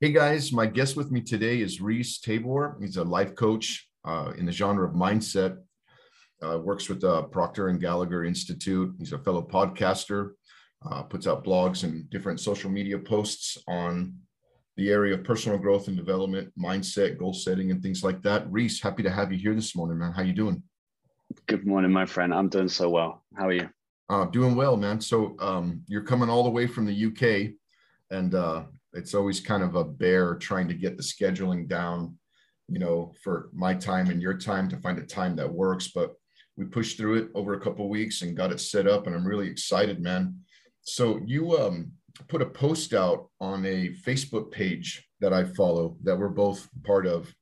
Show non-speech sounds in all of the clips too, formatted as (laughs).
Hey guys, my guest with me today is Rees Tabor. He's a life coach uh, in the genre of mindset. Uh, works with the Proctor and Gallagher Institute. He's a fellow podcaster. Uh, puts out blogs and different social media posts on the area of personal growth and development, mindset, goal setting, and things like that. Rees, happy to have you here this morning, man. How you doing? Good morning, my friend. I'm doing so well. How are you? Uh, doing well, man. So um, you're coming all the way from the UK, and uh, it's always kind of a bear trying to get the scheduling down, you know, for my time and your time to find a time that works. But we pushed through it over a couple weeks and got it set up, and I'm really excited, man. So you um, put a post out on a Facebook page that I follow that we're both part of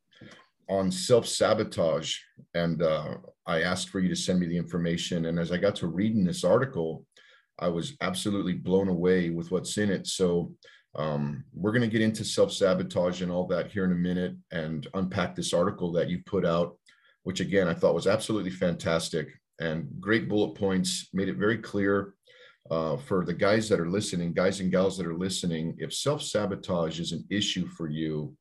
on self sabotage, and uh, I asked for you to send me the information. And as I got to reading this article, I was absolutely blown away with what's in it. So um, we're going to get into self sabotage and all that here in a minute and unpack this article that you put out, which again I thought was absolutely fantastic and great bullet points. Made it very clear uh, for the guys that are listening, guys and gals that are listening. If self sabotage is an issue for you,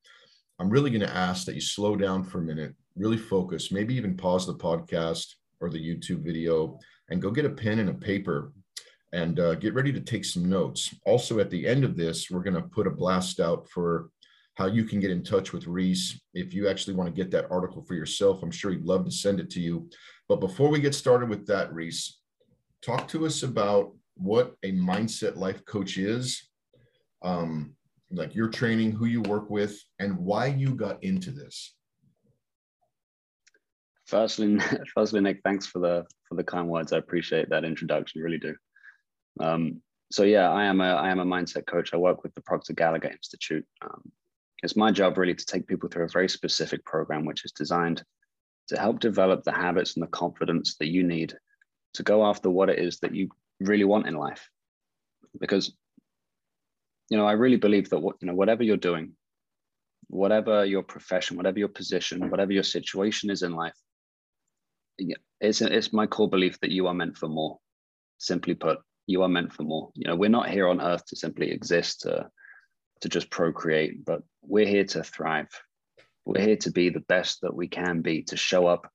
I'm really going to ask that you slow down for a minute, really focus, maybe even pause the podcast or the YouTube video and go get a pen and a paper and uh, get ready to take some notes. Also, at the end of this, we're going to put a blast out for how you can get in touch with Rees if you actually want to get that article for yourself. I'm sure he'd love to send it to you. But before we get started with that, Rees, talk to us about what a mindset life coach is, um, like your training, who you work with, and why you got into this. Firstly, (laughs) firstly, Nick, thanks for the for the kind words. I appreciate that introduction. Really do. Um, so yeah, I am a I am a mindset coach. I work with the Proctor Gallagher Institute. Um, it's my job really to take people through a very specific program, which is designed to help develop the habits and the confidence that you need to go after what it is that you really want in life. Because you know, I really believe that what you know, whatever you're doing, whatever your profession, whatever your position, whatever your situation is in life, it's it's my core belief that you are meant for more. Simply put, you are meant for more. You know, we're not here on earth to simply exist to to just procreate, but we're here to thrive. We're here to be the best that we can be, to show up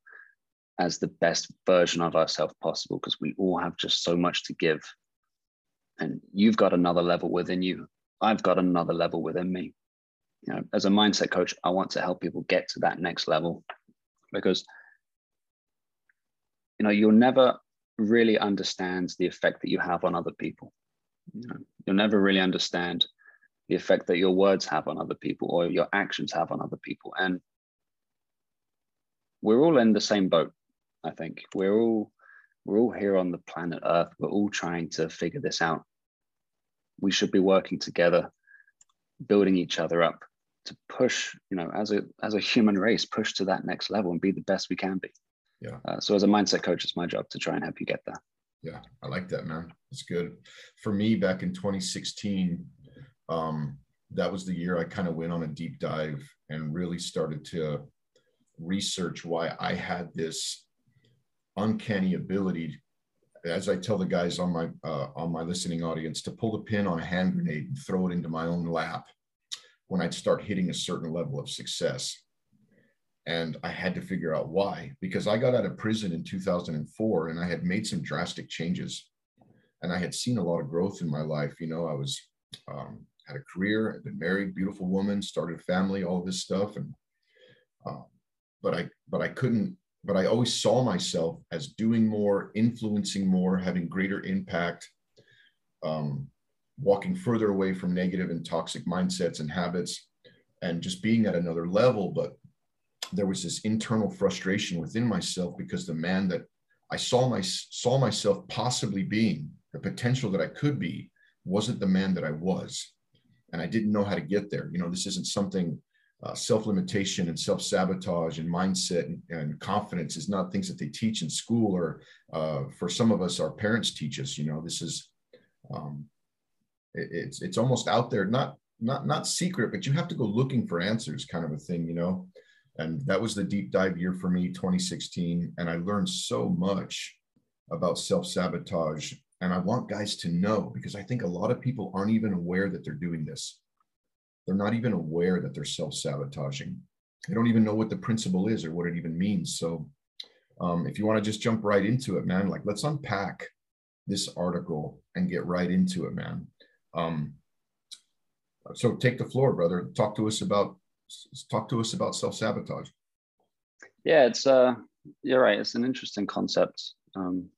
as the best version of ourselves possible, because we all have just so much to give. And you've got another level within you. I've got another level within me. You know, as a mindset coach, I want to help people get to that next level because you know you'll never really understands the effect that you have on other people. You know, you'll never really understand the effect that your words have on other people or your actions have on other people. And we're all in the same boat, I think. We're all we're all here on the planet Earth. We're all trying to figure this out. We should be working together, building each other up to push, you know, as a as a human race, push to that next level and be the best we can be. Yeah. Uh, so as a mindset coach, it's my job to try and help you get there. Yeah, I like that, man. It's good. For me, back in 2016, um, that was the year I kind of went on a deep dive and really started to research why I had this uncanny ability, as I tell the guys on my uh, on my listening audience, to pull the pin on a hand grenade and throw it into my own lap when I'd start hitting a certain level of success and I had to figure out why because I got out of prison in 2004 and I had made some drastic changes and I had seen a lot of growth in my life. You know, I was um, had a career, I'd been married, beautiful woman, started a family, all this stuff, and uh, but I but I couldn't. But I always saw myself as doing more, influencing more, having greater impact, um, walking further away from negative and toxic mindsets and habits, and just being at another level. But there was this internal frustration within myself because the man that I saw my saw myself possibly being the potential that I could be wasn't the man that I was, and I didn't know how to get there. You know, this isn't something uh, self limitation and self sabotage and mindset and, and, confidence is not things that they teach in school or uh, for some of us, our parents teach us. You know, this is um, it, it's it's almost out there, not not not secret, but you have to go looking for answers, kind of a thing. You know, and that was the deep dive year for me, 2016, and I learned so much about self sabotage. And I want guys to know because I think a lot of people aren't even aware that they're doing this they're not even aware that they're self-sabotaging. They don't even know what the principle is or what it even means. So um, if you want to just jump right into it, man, like let's unpack this article and get right into it, man. Um, so take the floor, brother. Talk to us about talk to us about self-sabotage. Yeah, it's uh you're right. It's an interesting concept. Um,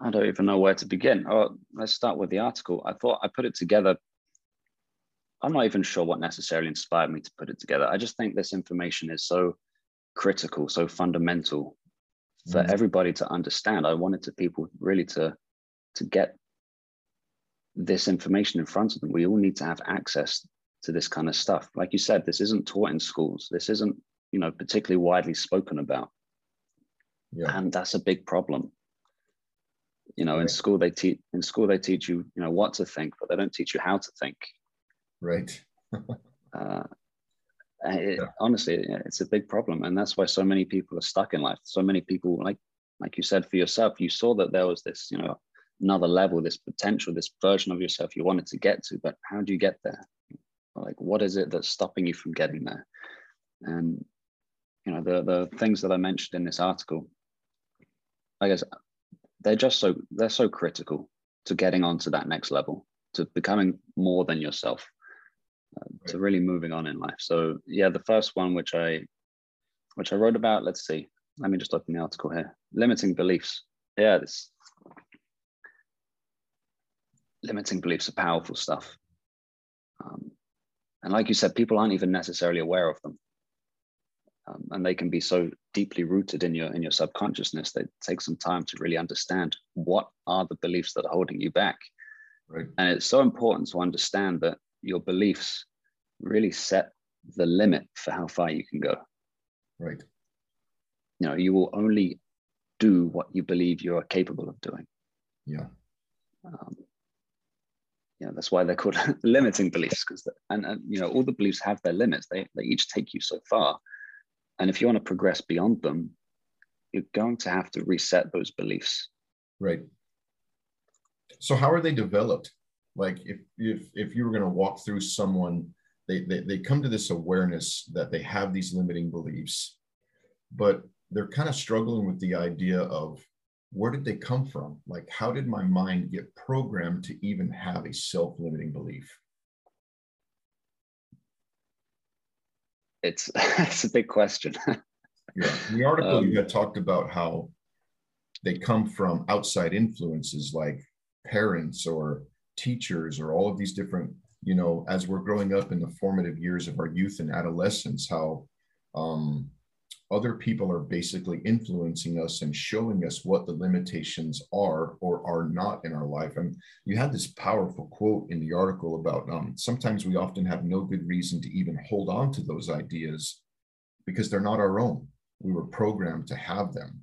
I don't even know where to begin. Oh, let's start with the article. I thought I put it together I'm not even sure what necessarily inspired me to put it together. I just think this information is so critical, so fundamental for mm. everybody to understand. I wanted to people really to to get this information in front of them. We all need to have access to this kind of stuff. Like you said, this isn't taught in schools. This isn't, you know, particularly widely spoken about. Yeah. And that's a big problem. You know, right. in school they teach in school they teach you, you know, what to think, but they don't teach you how to think. Right. uh, (laughs) it, yeah. Honestly, it's a big problem, and that's why so many people are stuck in life. So many people, like like you said for yourself, you saw that there was this, you know, another level, this potential, this version of yourself you wanted to get to, but how do you get there? Like, what is it that's stopping you from getting there? And you know, the the things that I mentioned in this article, I guess they're just so they're so critical to getting onto that next level, to becoming more than yourself to really moving on in life. So yeah, the first one which I which I wrote about, let's see. Let me just open the article here. Limiting beliefs. Yeah, this limiting beliefs are powerful stuff. Um, and like you said, people aren't even necessarily aware of them. Um, and they can be so deeply rooted in your in your subconsciousness that it takes some time to really understand what are the beliefs that are holding you back. Right. And it's so important to understand that your beliefs really set the limit for how far you can go. Right. You know, you will only do what you believe you are capable of doing. Yeah. Um, you know, that's why they're called (laughs) limiting beliefs because, and, and, you know, all the beliefs have their limits. They, they each take you so far. And if you want to progress beyond them, you're going to have to reset those beliefs. Right. So how are they developed? like if if if you were going to walk through someone they, they they come to this awareness that they have these limiting beliefs but they're kind of struggling with the idea of where did they come from? Like how did my mind get programmed to even have a self-limiting belief? It's (laughs) it's a big question. Yeah in the article um, you had talked about how they come from outside influences like parents or teachers or all of these different you know as we're growing up in the formative years of our youth and adolescence how um, other people are basically influencing us and showing us what the limitations are or are not in our life. And you had this powerful quote in the article about um, sometimes we often have no good reason to even hold on to those ideas because they're not our own. We were programmed to have them.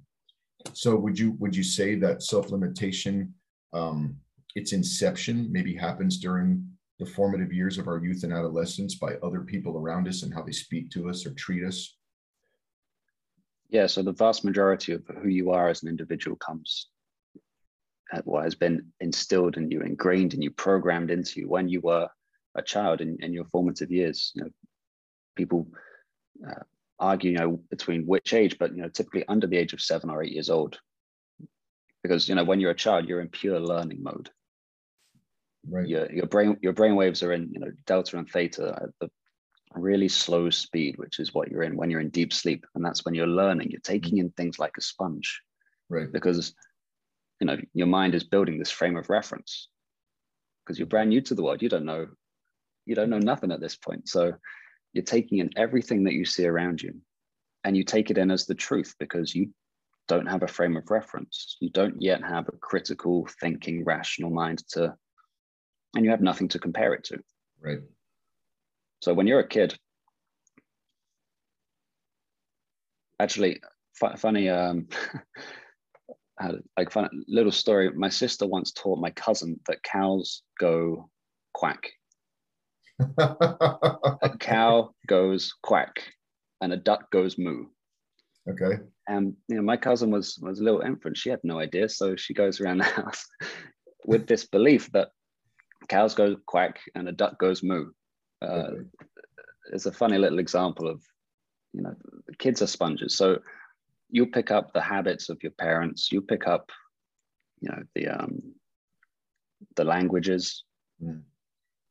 So would you would you say that self-limitation um, its inception maybe happens during the formative years of our youth and adolescence by other people around us and how they speak to us or treat us? Yeah, so the vast majority of who you are as an individual comes at what has been instilled in you, ingrained in you, programmed into you when you were a child in, in your formative years. You know, people uh, argue, you know, between which age, but you know, typically under the age of seven or eight years old, because you know, when you're a child, you're in pure learning mode. Right. Your, your brain your brain waves are in you know delta and theta at the really slow speed, which is what you're in when you're in deep sleep, and that's when you're learning. You're mm-hmm. taking in things like a sponge, right? Because you know your mind is building this frame of reference because you're brand new to the world. You don't know you don't know nothing at this point, so you're taking in everything that you see around you, and you take it in as the truth because you don't have a frame of reference. You don't yet have a critical thinking, rational mind to, and you have nothing to compare it to. Right. So when you're a kid, actually, funny, um, (laughs) like fun little story. My sister once taught my cousin that cows go quack. a (laughs) cow goes quack, and a duck goes moo. Okay. And you know, my cousin was was a little infant. She had no idea, so she goes around the (laughs) house with this belief that cows go quack and a duck goes moo. Uh. It's a funny little example of, you know, kids are sponges. So you pick up the habits of your parents. You pick up, you know, the um, the languages. Mm.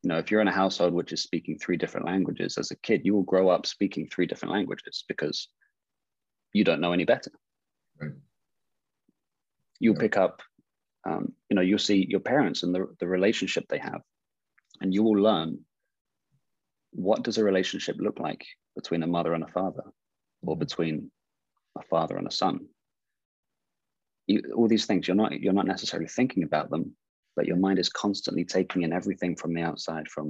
You know, if you're in a household which is speaking three different languages, as a kid, you will grow up speaking three different languages because you don't know any better. Right. You'll pick up, um, you know, you'll see your parents and the, the relationship they have, and you will learn what does a relationship look like between a mother and a father, or mm-hmm. between a father and a son. You, all these things you're not you're not necessarily thinking about them, but your mind is constantly taking in everything from the outside, from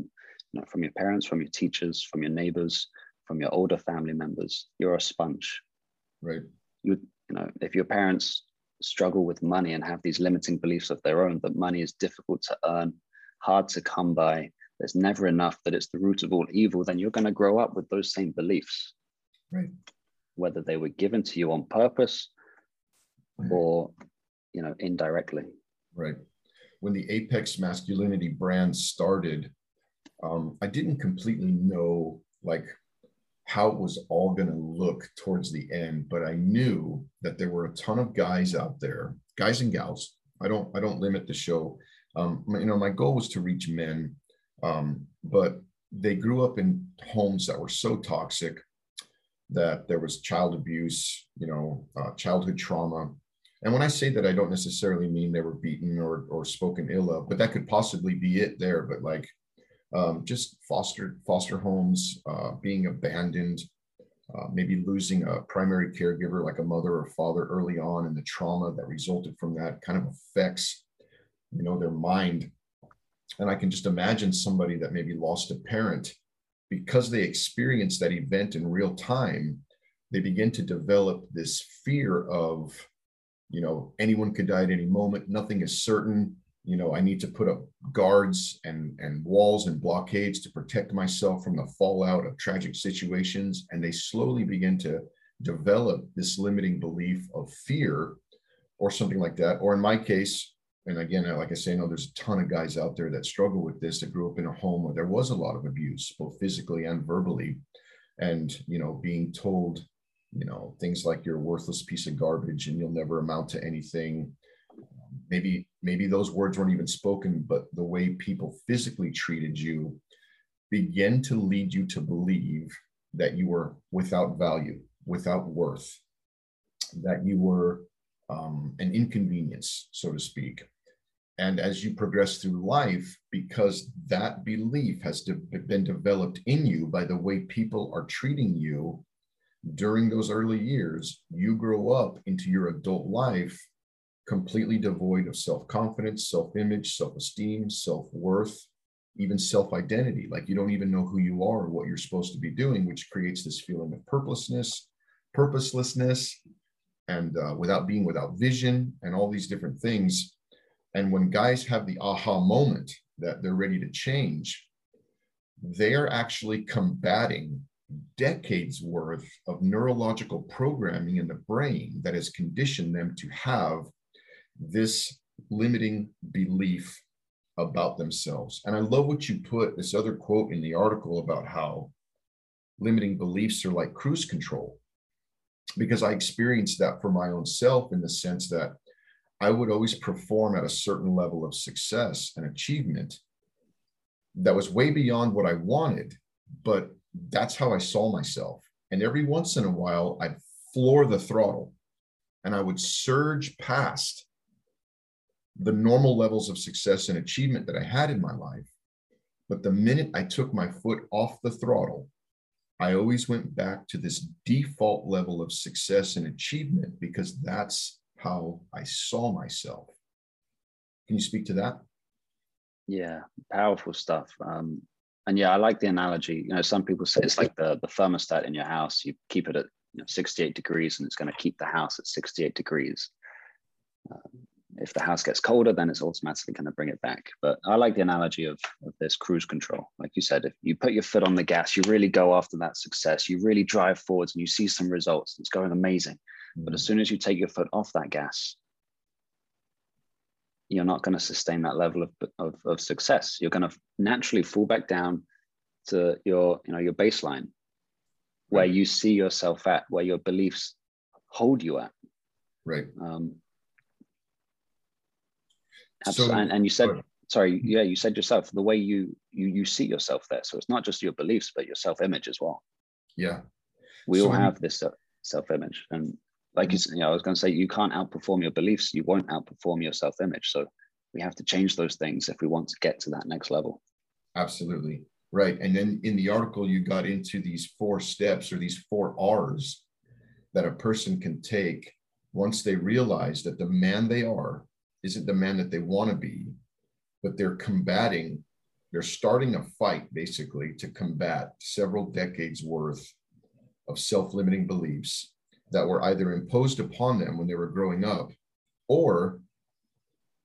you know, from your parents, from your teachers, from your neighbors, from your older family members. You're a sponge. Right. You you know if your parents struggle with money and have these limiting beliefs of their own that money is difficult to earn, hard to come by, there's never enough, that it's the root of all evil, then you're going to grow up with those same beliefs. Right. Whether they were given to you on purpose or, you know, indirectly. Right. When the Apex Masculinity brand started, um, I didn't completely know like how it was all going to look towards the end, but I knew that there were a ton of guys out there, guys and gals. I don't I don't limit the show. Um, you know, my goal was to reach men um, but they grew up in homes that were so toxic that there was child abuse, you know, uh, childhood trauma. And when I say that, I don't necessarily mean they were beaten or, or spoken ill of, but that could possibly be it there. But like um, just foster foster homes, uh, being abandoned, uh, maybe losing a primary caregiver like a mother or father early on, and the trauma that resulted from that kind of affects, you know, their mind and I can just imagine somebody that maybe lost a parent because they experienced that event in real time, they begin to develop this fear of, you know, anyone could die at any moment, nothing is certain. You know, I need to put up guards and, and walls and blockades to protect myself from the fallout of tragic situations. And they slowly begin to develop this limiting belief of fear or something like that. Or in my case, and again, like I say, I know there's a ton of guys out there that struggle with this that grew up in a home where there was a lot of abuse, both physically and verbally. And, you know, being told, you know, things like you're a worthless piece of garbage and you'll never amount to anything. Maybe, maybe those words weren't even spoken, but the way people physically treated you begin to lead you to believe that you were without value, without worth, that you were um, an inconvenience, so to speak. And as you progress through life, because that belief has de- been developed in you by the way people are treating you during those early years, you grow up into your adult life completely devoid of self confidence, self image, self esteem, self worth, even self identity. Like you don't even know who you are or what you're supposed to be doing, which creates this feeling of purposelessness, purposelessness, and uh, without being without vision and all these different things. And when guys have the aha moment that they're ready to change, they are actually combating decades worth of neurological programming in the brain that has conditioned them to have this limiting belief about themselves. And I love what you put this other quote in the article about how limiting beliefs are like cruise control because I experienced that for my own self in the sense that I would always perform at a certain level of success and achievement that was way beyond what I wanted, but that's how I saw myself. And every once in a while, I'd floor the throttle and I would surge past the normal levels of success and achievement that I had in my life. But the minute I took my foot off the throttle, I always went back to this default level of success and achievement because that's how I saw myself. Can you speak to that? Yeah, powerful stuff. Um, and yeah, I like the analogy. You know, some people say it's like the the thermostat in your house. You keep it at you know, 68 degrees, and it's going to keep the house at 68 degrees. Um, if the house gets colder, then it's automatically going to bring it back. But I like the analogy of, of this cruise control. Like you said, if you put your foot on the gas, you really go after that success, you really drive forwards and you see some results. It's going amazing. Mm-hmm. But as soon as you take your foot off that gas, you're not going to sustain that level of, of, of success. You're going to naturally fall back down to your, you know, your baseline where you see yourself at, where your beliefs hold you at. Right. Um, so, and, and you said, sorry, yeah, you said yourself the way you you you see yourself there. So it's not just your beliefs, but your self image as well. Yeah. We so all have this self image, and like you, mm-hmm. you know, I was going to say, you can't outperform your beliefs. You won't outperform your self image. So we have to change those things if we want to get to that next level. Absolutely. Right. And then in the article, you got into these four steps or these four R's that a person can take once they realize that the man they are isn't the man that they want to be, but they're combating, they're starting a fight basically to combat several decades worth of self limiting beliefs that were either imposed upon them when they were growing up or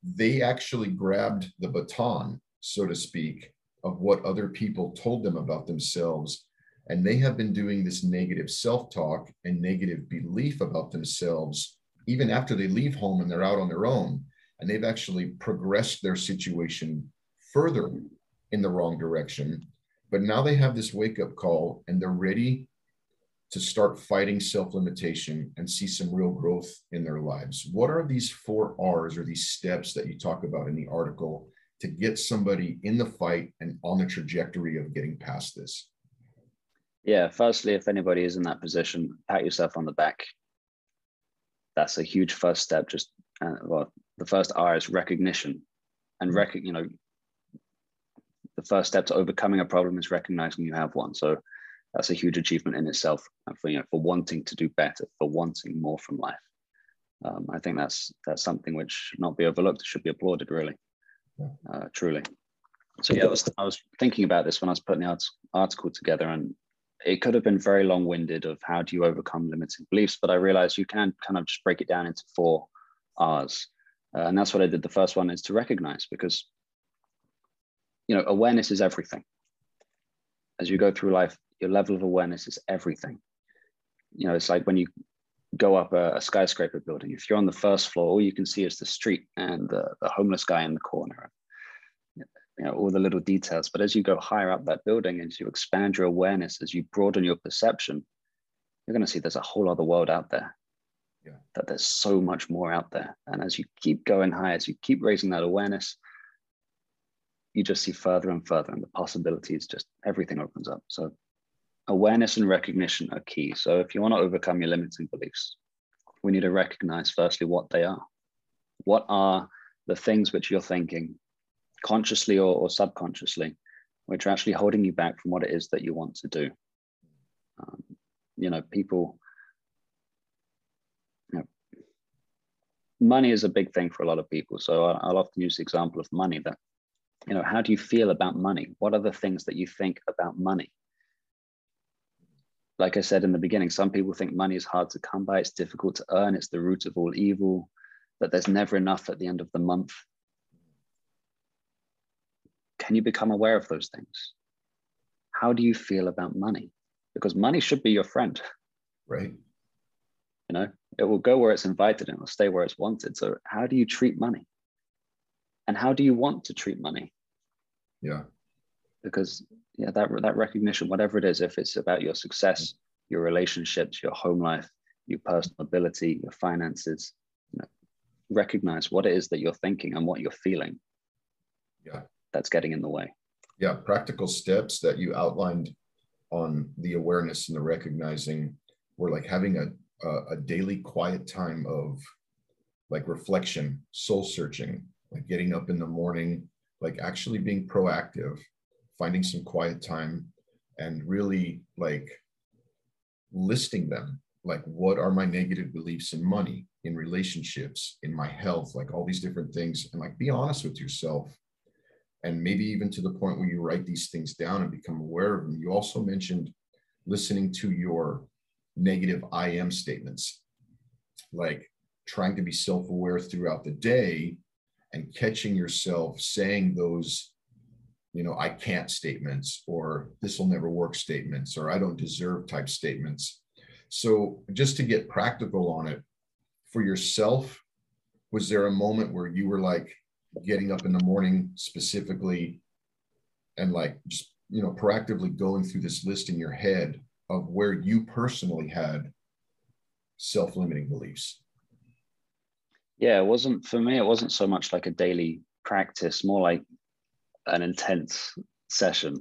they actually grabbed the baton, so to speak, of what other people told them about themselves. And they have been doing this negative self talk and negative belief about themselves even after they leave home and they're out on their own. And they've actually progressed their situation further in the wrong direction. But now they have this wake up call and they're ready to start fighting self limitation and see some real growth in their lives. What are these four R's or these steps that you talk about in the article to get somebody in the fight and on the trajectory of getting past this? Yeah, firstly, if anybody is in that position, pat yourself on the back. That's a huge first step. Just uh, well, the first R is recognition, and rec- you know, the first step to overcoming a problem is recognizing you have one. So that's a huge achievement in itself for you know for wanting to do better, for wanting more from life. Um, I think that's that's something which should not be overlooked. It should be applauded, really, uh, truly. So yeah, I was, I was thinking about this when I was putting the article together, and it could have been very long-winded of how do you overcome limiting beliefs, but I realized you can kind of just break it down into four R's, uh, and that's what I did. The first one is to recognize, because you know awareness is everything. As you go through life, your level of awareness is everything. You know, it's like when you go up a, a, skyscraper building. If you're on the first floor, all you can see is the street and the, the homeless guy in the corner. You know, all the little details. But as you go higher up that building, as you expand your awareness, as you broaden your perception, you're going to see there's a whole other world out there. Yeah. That there's so much more out there. And as you keep going higher, as you keep raising that awareness, you just see further and further, and the possibilities just everything opens up. So awareness and recognition are key. So if you want to overcome your limiting beliefs, we need to recognize firstly what they are. What are the things which you're thinking consciously or, or subconsciously, which are actually holding you back from what it is that you want to do? Um, you know, people, you know, money is a big thing for a lot of people. So I'll often use the example of money that, you know, how do you feel about money? What are the things that you think about money? Like I said in the beginning, some people think money is hard to come by, it's difficult to earn, it's the root of all evil, that there's never enough at the end of the month. Can you become aware of those things? How do you feel about money? Because money should be your friend. Right. You know, it will go where it's invited and it will stay where it's wanted. So, how do you treat money? And how do you want to treat money? Yeah. Because yeah that that recognition whatever it is if it's about your success mm-hmm. your relationships your home life your personal ability your finances you know, recognize what it is that you're thinking and what you're feeling. Yeah. That's getting in the way. Yeah practical steps that you outlined on the awareness and the recognizing were like having a, a, a daily quiet time of like reflection soul searching like getting up in the morning like actually being proactive finding some quiet time and really like listing them like what are my negative beliefs in money in relationships in my health like all these different things. And like be honest with yourself. And maybe even to the point where you write these things down and become aware of them. You also mentioned listening to your negative i am statements like trying to be self-aware throughout the day and catching yourself saying those you know i can't statements or this will never work statements or i don't deserve type statements so just to get practical on it for yourself, was there a moment where you were like getting up in the morning specifically and like just, you know, proactively going through this list in your head of where you personally had self-limiting beliefs? Yeah, it wasn't for me, it wasn't so much like a daily practice, more like an intense session.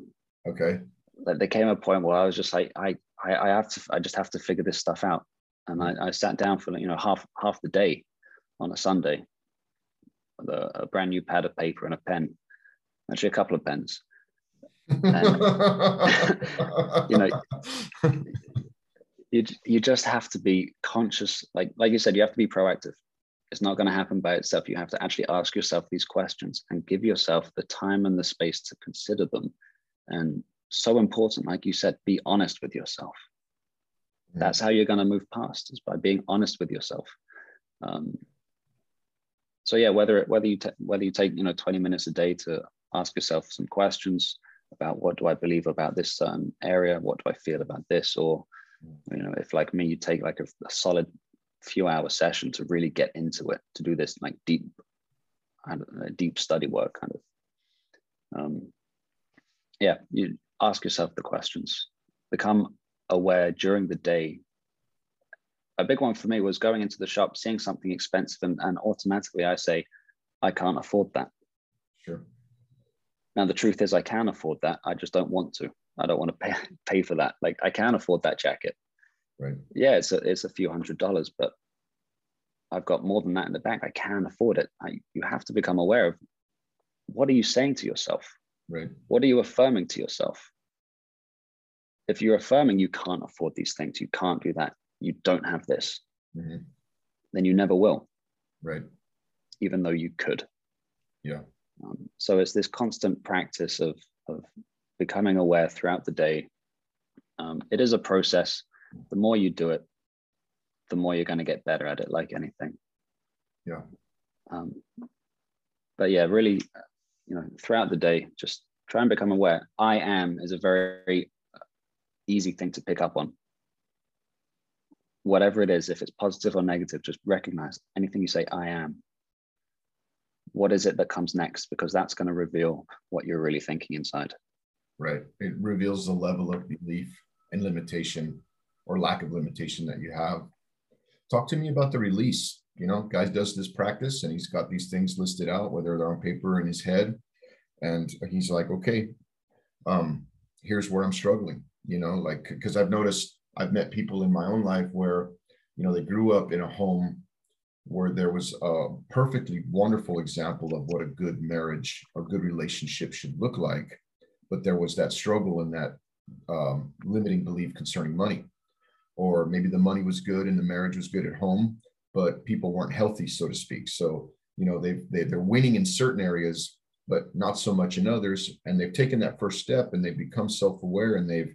Okay. Like there came a point where I was just like, I I, I have to I just have to figure this stuff out. And I, I sat down for you know half half the day on a Sunday with a, a brand new pad of paper and a pen, actually a couple of pens. And, (laughs) you know, (laughs) you you just have to be conscious. Like like you said, you have to be proactive. It's not going to happen by itself. You have to actually ask yourself these questions and give yourself the time and the space to consider them and so important like you said be honest with yourself mm. that's how you're going to move past is by being honest with yourself um, so yeah whether whether you whether you take you know 20 minutes a day to ask yourself some questions about what do i believe about this certain area what do i feel about this or you know if like me you take like a, a solid few hour session to really get into it to do this like deep know, deep study work kind of um, yeah you ask yourself the questions, become aware during the day. A big one for me was going into the shop, seeing something expensive, and, and automatically I say, I can't afford that. Sure. Now, the truth is, I can afford that. I just don't want to. I don't want to pay, (laughs) pay for that. Like, I can afford that jacket. Right. Yeah, it's a, it's a few hundred dollars, but I've got more than that in the bank. I can afford it. I, you have to become aware of what are you saying to yourself? Right. What are you affirming to yourself? If you're affirming you can't afford these things, you can't do that, you don't have this, mm-hmm. then you never will. Right. Even though you could. Yeah. Um, so it's this constant practice of, of becoming aware throughout the day. Um, it is a process. The more you do it, the more you're going to get better at it, like anything. Yeah. Um, but yeah, really, you know, throughout the day, just try and become aware. I am is a very easy thing to pick up on. Whatever it is, if it's positive or negative, just recognize anything you say, I am. What is it that comes next? Because that's going to reveal what you're really thinking inside. Right. It reveals the level of belief and limitation or lack of limitation that you have. Talk to me about the release you know, guy does this practice and he's got these things listed out, whether they're on paper in his head. And he's like, okay, um, here's where I'm struggling, you know, like, because I've noticed I've met people in my own life where, you know, they grew up in a home where there was a perfectly wonderful example of what a good marriage or good relationship should look like. But there was that struggle and that um, limiting belief concerning money. Or maybe the money was good and the marriage was good at home, but people weren't healthy, so to speak. So, you know, they've, they, they're winning in certain areas, but not so much in others. And they've taken that first step and they've become self aware and they've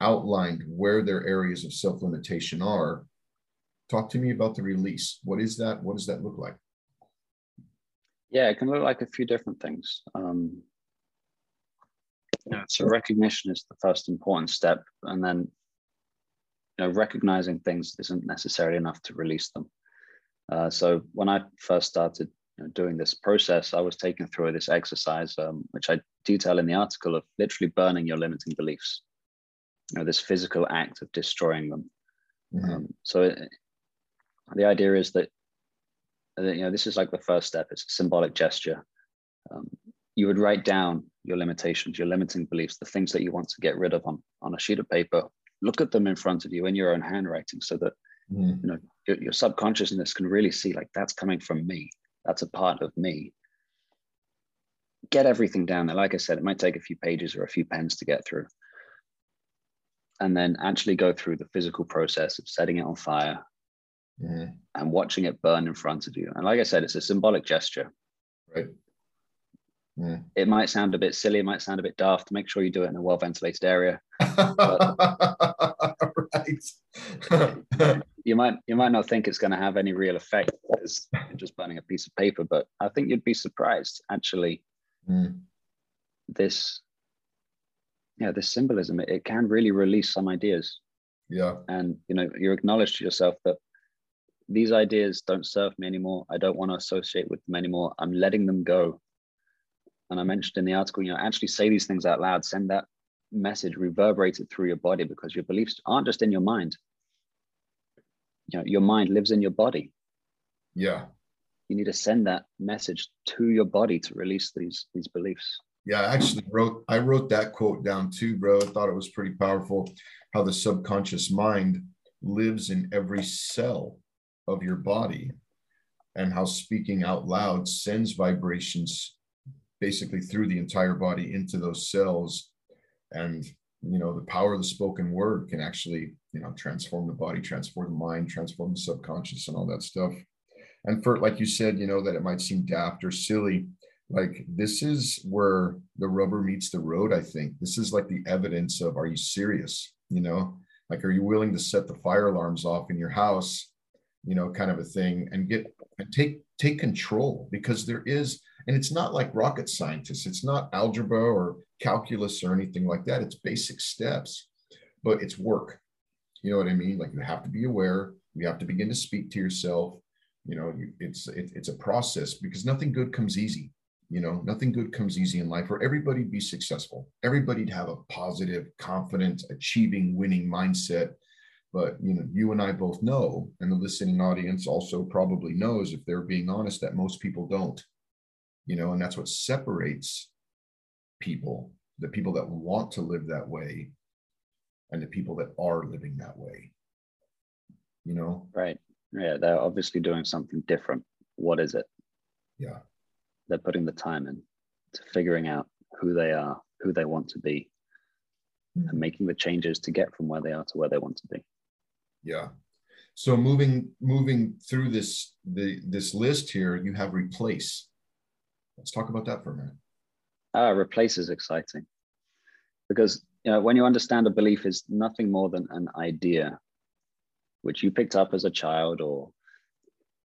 outlined where their areas of self limitation are. Talk to me about the release. What is that? What does that look like? Yeah, it can look like a few different things. Um, you know, so recognition is the first important step, and then you know, recognizing things isn't necessarily enough to release them. Uh, so when I first started you know, doing this process, I was taken through this exercise, um, which I detail in the article of literally burning your limiting beliefs. You know, this physical act of destroying them. Mm-hmm. Um, so it, the idea is that, that, you know this is like the first step. It's a symbolic gesture. Um, you would write down your limitations, your limiting beliefs, the things that you want to get rid of on, on a sheet of paper. Look at them in front of you in your own handwriting, so that mm. you know your, your subconsciousness can really see like that's coming from me that's a part of me get everything down there like i said it might take a few pages or a few pens to get through and then actually go through the physical process of setting it on fire and watching it burn in front of you. And like I said, it's a symbolic gesture. Right. Mm. It might sound a bit silly, it might sound a bit daft. Make sure you do it in a well ventilated area. (laughs) right. (laughs) You might you might not think it's going to have any real effect you're just burning a piece of paper, but I think you'd be surprised actually Mm. this yeah this symbolism it, it can really release some ideas yeah. and you know you acknowledge to yourself that these ideas don't serve me anymore i don't want to associate with them anymore i'm letting them go and i mentioned in the article you know actually say these things out loud send that message reverberate it through your body because your beliefs aren't just in your mind you know your mind lives in your body Yeah. you need to send that message to your body to release these these beliefs Yeah, I actually wrote I wrote that quote down too, bro. I thought it was pretty powerful how the subconscious mind lives in every cell of your body and how speaking out loud sends vibrations basically through the entire body into those cells. And you know the power of the spoken word can actually you know transform the body transform the mind transform the subconscious and all that stuff. And for like you said you know that it might seem daft or silly like this is where the rubber meets the road i think. This is like the evidence of are you serious? You know like are you willing to set the fire alarms off in your house? You know kind of a thing and get and take take control because there is and it's not like rocket scientists. It's not algebra or calculus or anything like that. It's basic steps but it's work. You know what i mean? Like you have to be aware. You have to begin to speak to yourself. You know you, it's it, it's a process because nothing good comes easy you know? Nothing good comes easy in life. For everybody to be successful. Everybody to have a positive confident achieving winning mindset. But you know you and i both know and the listening audience also probably knows if they're being honest that most people don't you know and that's what separates people the people that want to live that way and the people that are living that way you know? Right. Yeah they're obviously doing something different. What is it? Yeah. They're putting the time in to figuring out who they are who they want to be hmm. and making the changes to get from where they are to where they want to be. Yeah. So moving moving through this the this list here you have replace let's talk about that for a minute. Ah replace is exciting. Because you know when you understand a belief is nothing more than an idea which you picked up as a child or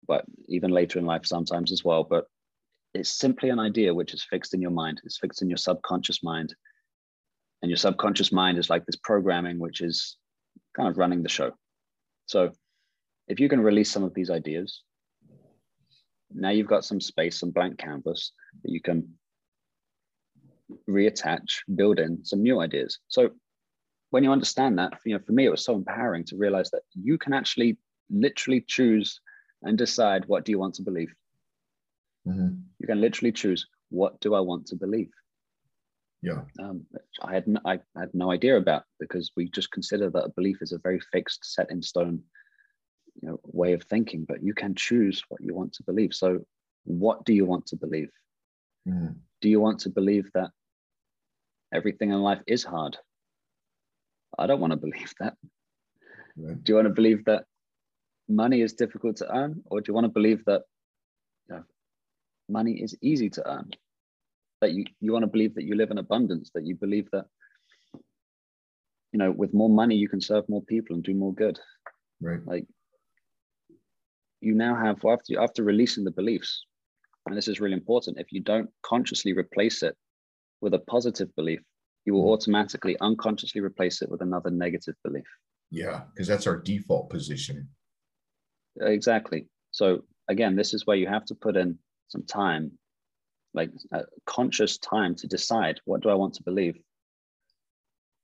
but even later in life sometimes as well but it's simply an idea which is fixed in your mind. It's fixed in your subconscious mind. And your subconscious mind is like this programming which is kind of running the show. So if you can release some of these ideas now you've got some space some blank canvas that you can reattach build in some new ideas. So when you understand that you know for me it was so empowering to realize that you can actually literally choose and decide what do you want to believe. Mhm. you can literally choose what do i want to believe? Yeah. Um, I, had no, I had no idea about because we just consider that a belief is a very fixed set in stone you know way of thinking but you can choose what you want to believe. So what do you want to believe? Mhm. do you want to believe that everything in life is hard? I don't want to (laughs) believe that. Right. do you want to believe that money is difficult to earn or do you want to believe that you know, money is easy to earn? That you, you want to believe that you live in abundance that you believe that you know with more money you can serve more people and do more good. Right. Like you now have after after releasing the beliefs and this is really important if you don't consciously replace it with a positive belief you will mm-hmm. automatically unconsciously replace it with another negative belief. Yeah because that's our default position. Exactly. So again this is where you have to put in some time like conscious time to decide what do i want to believe?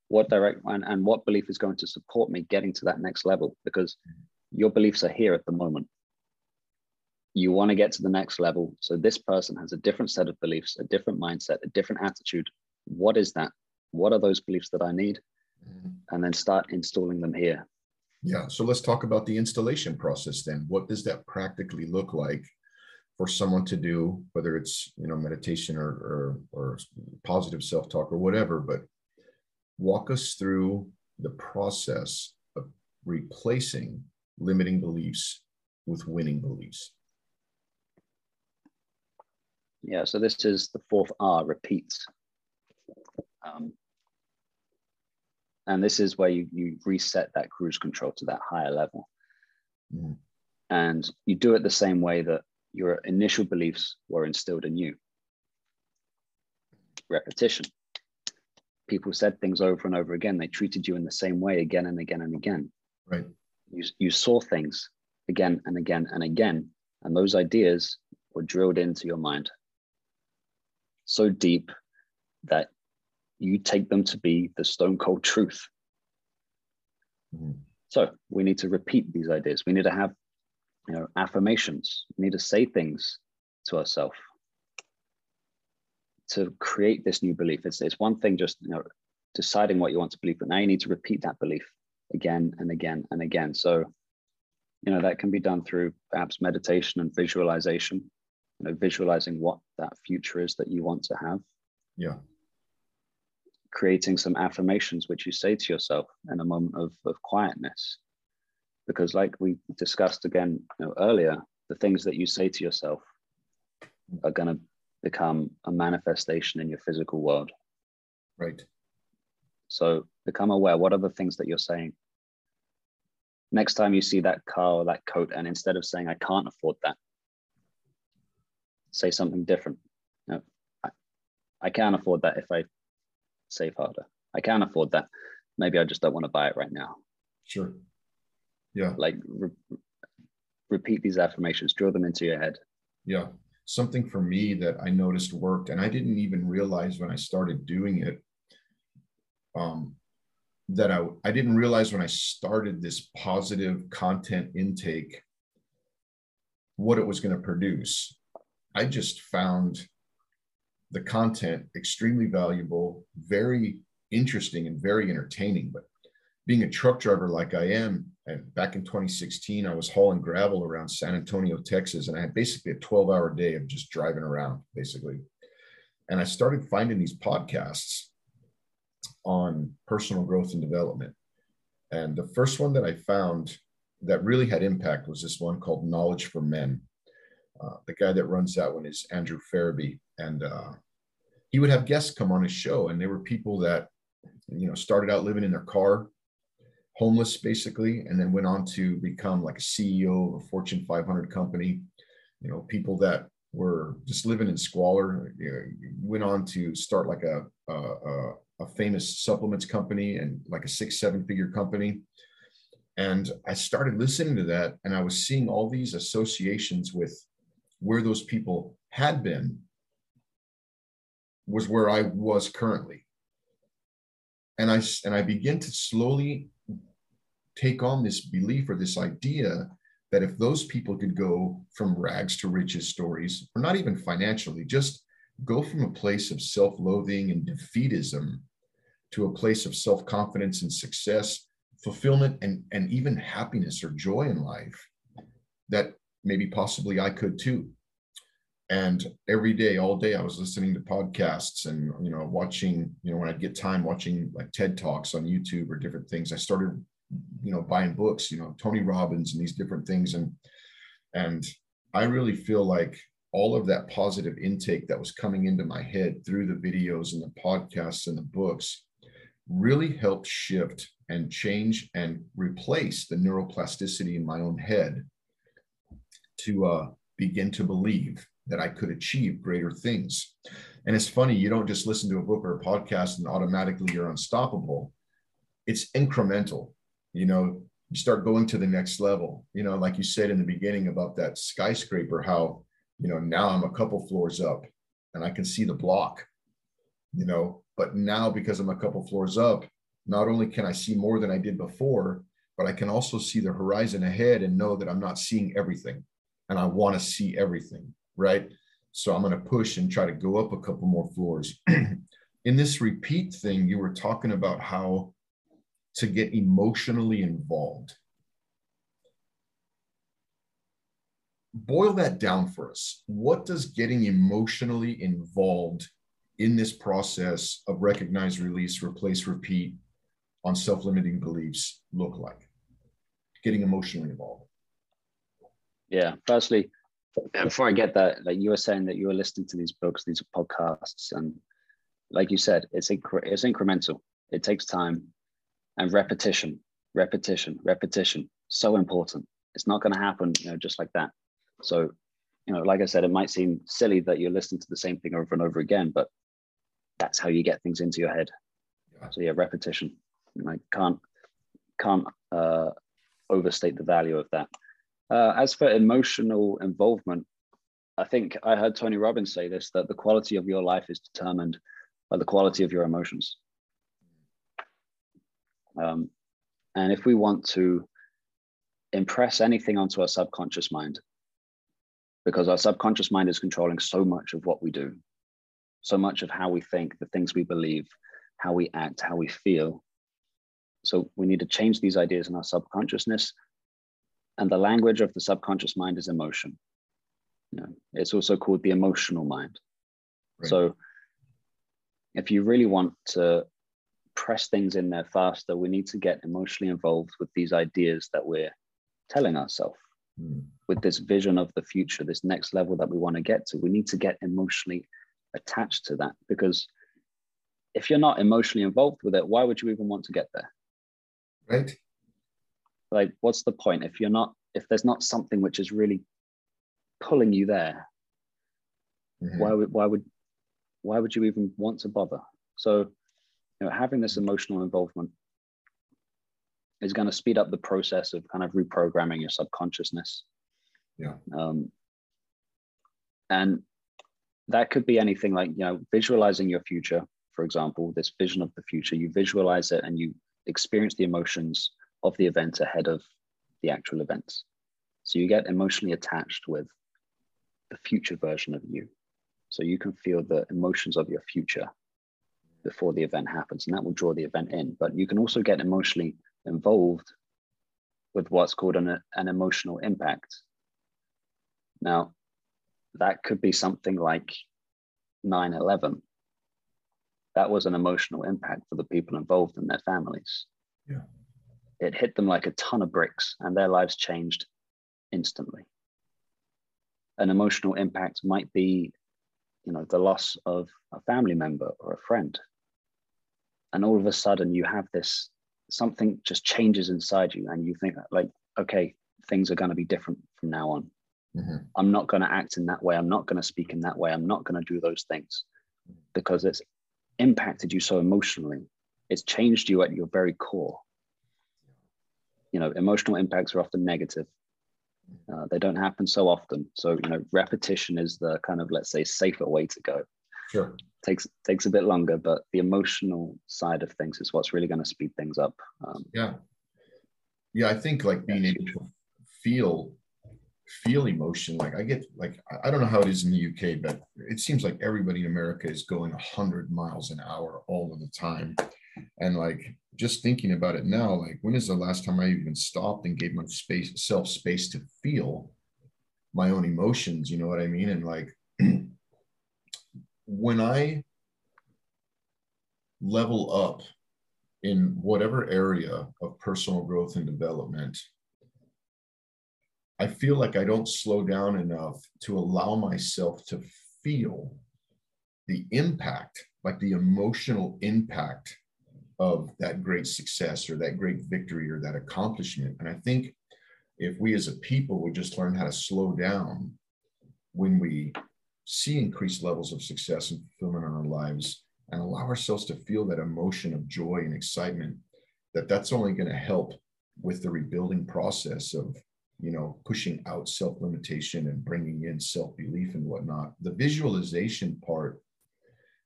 What direct and, and what belief is going to support me getting to that next level? Because mm-hmm. your beliefs are here at the moment you want to get to the next level so this person has a different set of beliefs a different mindset a different attitude what is that what are those beliefs that i need Mhm. and then start installing them here Yeah. So let's talk about the installation process then. What does that practically look like for someone to do, whether it's you know meditation or or, or positive self talk or whatever? But walk us through the process of replacing limiting beliefs with winning beliefs. Yeah, so this is the fourth R, repeats. Um, and this is where you, you reset that cruise control to that higher level. Mm. And you do it the same way that your initial beliefs were instilled in you repetition. People said things over and over again. They treated you in the same way again and again and again. Right. You, you saw things again and again and again. And those ideas were drilled into your mind so deep that you take them to be the stone cold truth. Mm-hmm. So we need to repeat these ideas. We need to have, you know, affirmations. We need to say things to ourselves to create this new belief. It's, it's one thing just you know deciding what you want to believe, but now you need to repeat that belief again and again and again. So, you know, that can be done through perhaps meditation and visualization, you know, visualizing what that future is that you want to have. Yeah. Creating some affirmations which you say to yourself in a moment of, of quietness. Because like we discussed again you know, earlier, the things that you say to yourself are going to become a manifestation in your physical world. Right. So become aware. What are the things that you're saying? Next time you see that car or that coat, and instead of saying, I can't afford that, say something different. No, I, I can afford that if I save harder. I can afford that. Maybe I just don't want to buy it right now. Sure. Yeah. Like re- repeat these affirmations, drill them into your head. Yeah something for me that I noticed worked, and I didn't even realize when I started doing it. Um, that I, I didn't realize when I started this positive content intake what it was going to produce. I just found the content extremely valuable, very interesting, and very entertaining. But being a truck driver like I am, and back in 2016, I was hauling gravel around San Antonio, Texas, and I had basically a 12 hour day of just driving around, basically. And I started finding these podcasts on personal growth and development. And the first one that I found that really had impact was this one called Knowledge for Men. Uh, the guy that runs that one is Andrew Ferebee. And uh, he would have guests come on his show, and they were people that, you know, started out living in their car homeless basically, and then went on to become like a CEO of a Fortune 500 company. You know, people that were just living in squalor you know, went on to start like a, a, a famous supplements company and like a six seven figure company. And I started listening to that, and I was seeing all these associations with where those people had been was where I was currently. And I and I begin to slowly take on this belief or this idea that if those people could go from rags to riches stories, or not even financially, just go from a place of self loathing and defeatism to a place of self confidence and success, fulfillment, and, and even happiness or joy in life, that maybe possibly I could too. And every day, all day, I was listening to podcasts and you know watching. You know, when I'd get time, watching like TED talks on YouTube or different things. I started you know buying books you know tony robbins and these different things and and i really feel like all of that positive intake that was coming into my head through the videos and the podcasts and the books really helped shift and change and replace the neuroplasticity in my own head to uh, begin to believe that I could achieve greater things. And it's funny, you don't just listen to a book or a podcast and automatically you're unstoppable. It's incremental you know you start going to the next level you know like you said in the beginning about that skyscraper how you know now i'm a couple floors up and i can see the block you know but now because i'm a couple floors up not only can i see more than i did before but i can also see the horizon ahead and know that i'm not seeing everything and i want to see everything right so i'm going to push and try to go up a couple more floors (clears throat) in this repeat thing you were talking about how to get emotionally involved. Boil that down for us. What does getting emotionally involved in this process of recognize, release, replace, repeat, on self-limiting beliefs look like getting emotionally involved yeah firstly before i get that like you were saying that you were listening to these books these podcasts and like you said it's incre- it's incremental. It takes time and repetition repetition repetition so important. It's not going to happen you know just like that. So you know like i said it might seem silly that you're listening to the same thing over and over again but that's how you get things into your head. Yeah. so yeah repetition. I can't can't uh, overstate the value of that. Uh, as for emotional involvement, I think I heard Tony Robbins say this that the quality of your life is determined by the quality of your emotions. Um, and if we want to impress anything onto our subconscious mind, because our subconscious mind is controlling so much of what we do, so much of how we think, the things we believe, how we act, how we feel, so we need to change these ideas in our subconsciousness. And the language of the subconscious mind is emotion. You know, it's also called the emotional mind. Right. So if you really want to press things in there faster, we need to get emotionally involved with these ideas that we're telling ourselves. Mm. With this vision of the future, this next level that we want to get to, we need to get emotionally attached to that because if you're not emotionally involved with it, why would you even want to get there? right like what's the point? If you're not if there's not something which is really pulling you there mm-hmm. why would why would why would you even want to bother? So you know having this emotional involvement is going to speed up the process of kind of reprogramming your subconsciousness. Yeah. Um, and that could be anything like you know visualizing your future for example this vision of the future. You visualize it and you experience the emotions of the event ahead of the actual events. So you get emotionally attached with the future version of you. So you can feel the emotions of your future before the event happens, and that will draw the event in. But you can also get emotionally involved with what's called an, an emotional impact. Now, that could be something like 9 11 that was an emotional impact for the people involved and their families. Yeah. It hit them like a ton of bricks and their lives changed instantly. An emotional impact might be, you know, the loss of a family member or a friend. And all of a sudden you have this something just changes inside you and you think like, okay, things are going to be different from now on. Mm-hmm. I'm not going to act in that way. I'm not going to speak in that way. I'm not going to do those things because it's impacted you so emotionally. It's changed you at your very core. You know, emotional impacts are often negative. Uh, they don't happen so often. So, you know, repetition is the kind of, let's say, safer way to go. Sure. Takes takes a bit longer, but the emotional side of things is what's really going to speed things up. Um, yeah. Yeah, I think like being able to feel feel emotion like i get like i don't know how it is in the uk but it seems like everybody in america is going 100 miles an hour all of the time and like just thinking about it now like when is the last time i even stopped and gave my space self space to feel my own emotions you know what i mean? And like (clears throat) when i level up in whatever area of personal growth and development I feel like I don't slow down enough to allow myself to feel the impact, like the emotional impact of that great success or that great victory or that accomplishment. And I think if we as a people would just learn how to slow down when we see increased levels of success and fulfillment in our lives and allow ourselves to feel that emotion of joy and excitement, that that's only going to help with the rebuilding process of you know, pushing out self limitation and bringing in self belief and whatnot. The visualization part,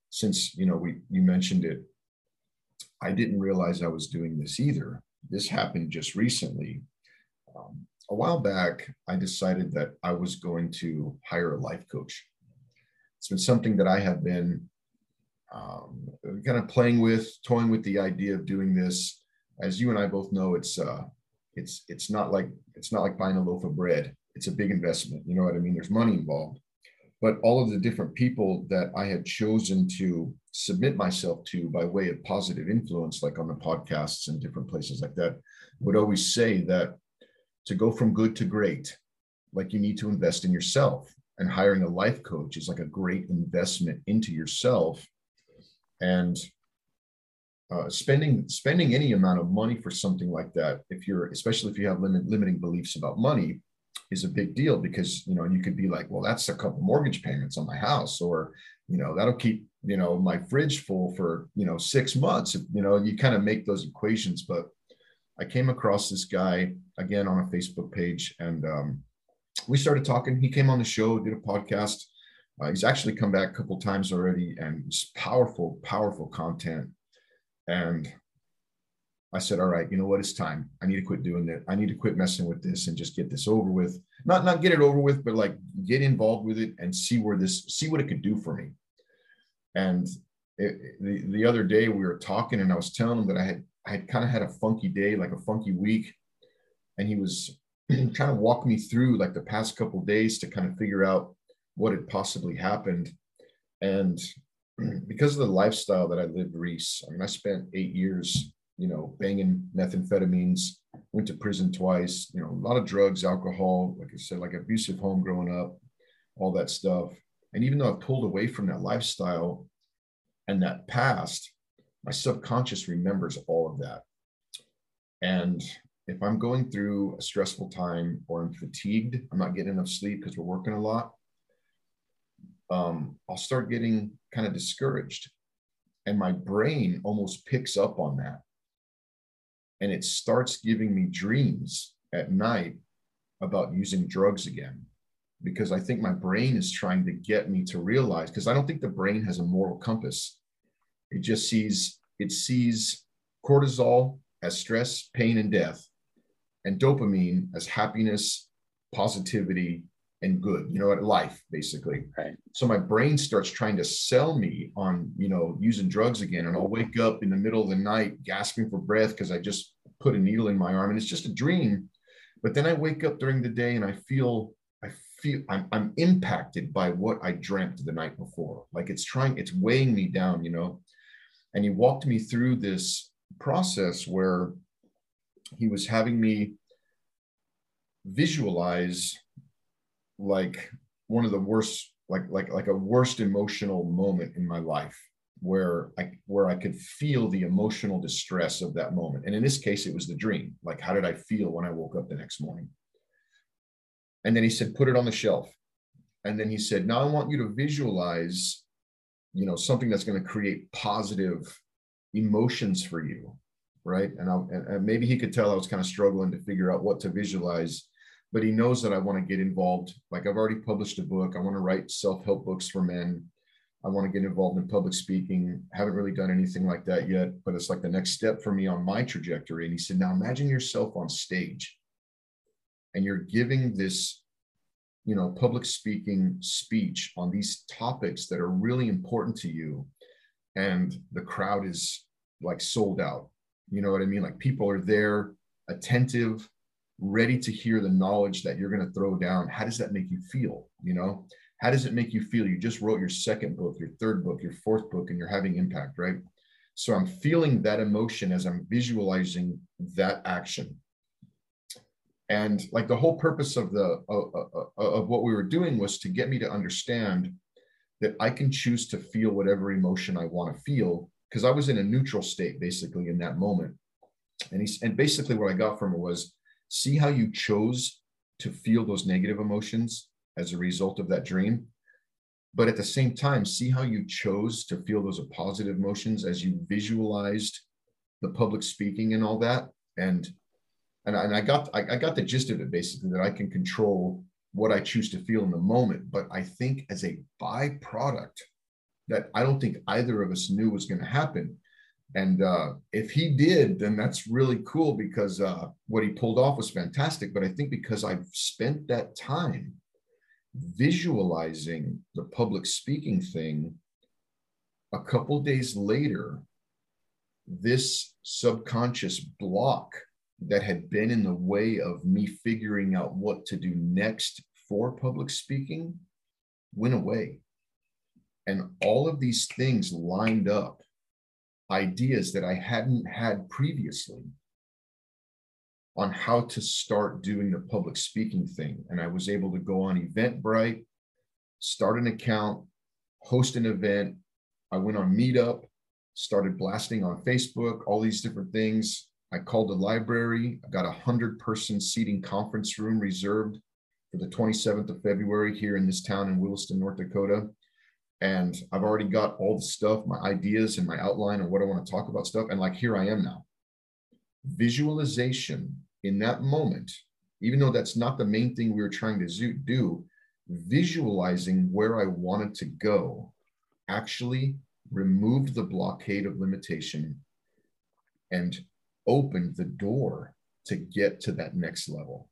since you know we you mentioned it, I didn't realize I was doing this either. This happened just recently. Um, a while back, I decided that I was going to hire a life coach. It's been something that I have been um, kind of playing with, toying with the idea of doing this. As you and I both know, it's uh, it's it's not like it's not like buying a loaf of bread. It's a big investment. You know what I mean? There's money involved. But all of the different people that I had chosen to submit myself to by way of positive influence, like on the podcasts and different places like that, would always say that to go from good to great, like you need to invest in yourself. And hiring a life coach is like a great investment into yourself. And uh, spending spending any amount of money for something like that, if you're especially if you have limit, limiting beliefs about money, is a big deal because you know you could be like, well, that's a couple mortgage payments on my house, or you know that'll keep you know my fridge full for you know six months. You know you kind of make those equations, but I came across this guy again on a Facebook page, and um, we started talking. He came on the show, did a podcast. Uh, he's actually come back a couple times already, and it's powerful, powerful content. And I said, all right, you know what? It's time. I need to quit doing that. I need to quit messing with this and just get this over with. Not not get it over with, but like get involved with it and see where this see what it could do for me. And it, the the other day we were talking, and I was telling him that I had I had kind of had a funky day, like a funky week, and he was (clears throat) trying to walk me through like the past couple days to kind of figure out what had possibly happened. And (clears throat) because of the lifestyle that I lived, Rees, I mean, I spent eight years you know, banging methamphetamines, went to prison twice, you know, a lot of drugs, alcohol, like I said, like abusive home growing up, all that stuff. And even though I've pulled away from that lifestyle and that past, my subconscious remembers all of that. And if I'm going through a stressful time or I'm fatigued, I'm not getting enough sleep because we're working a lot, um, I'll start getting kind of discouraged. And my brain almost picks up on that and it starts giving me dreams at night about using drugs again because I think my brain is trying to get me to realize because I don't think the brain has a moral compass. It just sees it sees cortisol as stress, pain, and death, and dopamine as happiness, positivity, and good you know at life basically. Right. So my brain starts trying to sell me on you know using drugs again and i'll wake up in the middle of the night gasping for breath because i just put a needle in my arm and it's just a dream. But then i wake up during the day and i feel i feel i'm, I'm impacted by what i dreamt the night before. Like it's trying it's weighing me down you know? And he walked me through this process where he was having me visualize like one of the worst like like like a worst emotional moment in my life where I where I could feel the emotional distress of that moment. And in this case, it was the dream. Like, how did I feel when I woke up the next morning? And then he said, put it on the shelf. And then he said, now I want you to visualize, you know, something that's going to create positive emotions for you. Right. And, I, and maybe he could tell I was kind of struggling to figure out what to visualize but he knows that I want to get involved. Like I've already published a book. I want to write self-help books for men. I want to get involved in public speaking. Haven't really done anything like that yet, but it's like the next step for me on my trajectory. And he said, now imagine yourself on stage and you're giving this, you know, public speaking speech on these topics that are really important to you. And the crowd is like sold out. You know what I mean? Like people are there attentive ready to hear the knowledge that you're going to throw down how does that make you feel you know? How does it make you feel? You just wrote your second book your third book your fourth book and you're having impact right? So i'm feeling that emotion as i'm visualizing that action. And like the whole purpose of the of, of what we were doing was to get me to understand that i can choose to feel whatever emotion i want to feel because i was in a neutral state basically in that moment. And he's and basically what i got from it was see how you chose to feel those negative emotions as a result of that dream? But at the same time see how you chose to feel those positive emotions as you visualized the public speaking and all that. And and I, and I got I, I got the gist of it basically that I can control what I choose to feel in the moment. But I think as a byproduct that I don't think either of us knew was going to happen and uh, if he did, then that's really cool because uh, what he pulled off was fantastic. But I think because I've spent that time visualizing the public speaking thing, a couple days later, this subconscious block that had been in the way of me figuring out what to do next for public speaking went away. And all of these things lined up, ideas that I hadn't had previously on how to start doing the public speaking thing. And I was able to go on Eventbrite, start an account, host an event. I went on Meetup, started blasting on Facebook, all these different things. I called the library. I got a hundred person seating conference room reserved for the 27th of February here in this town in Williston, North Dakota. And I've already got all the stuff, my ideas and my outline and what I want to talk about stuff. And like here I am now. Visualization in that moment, even though that's not the main thing we were trying to do, visualizing where I wanted to go actually removed the blockade of limitation and opened the door to get to that next level.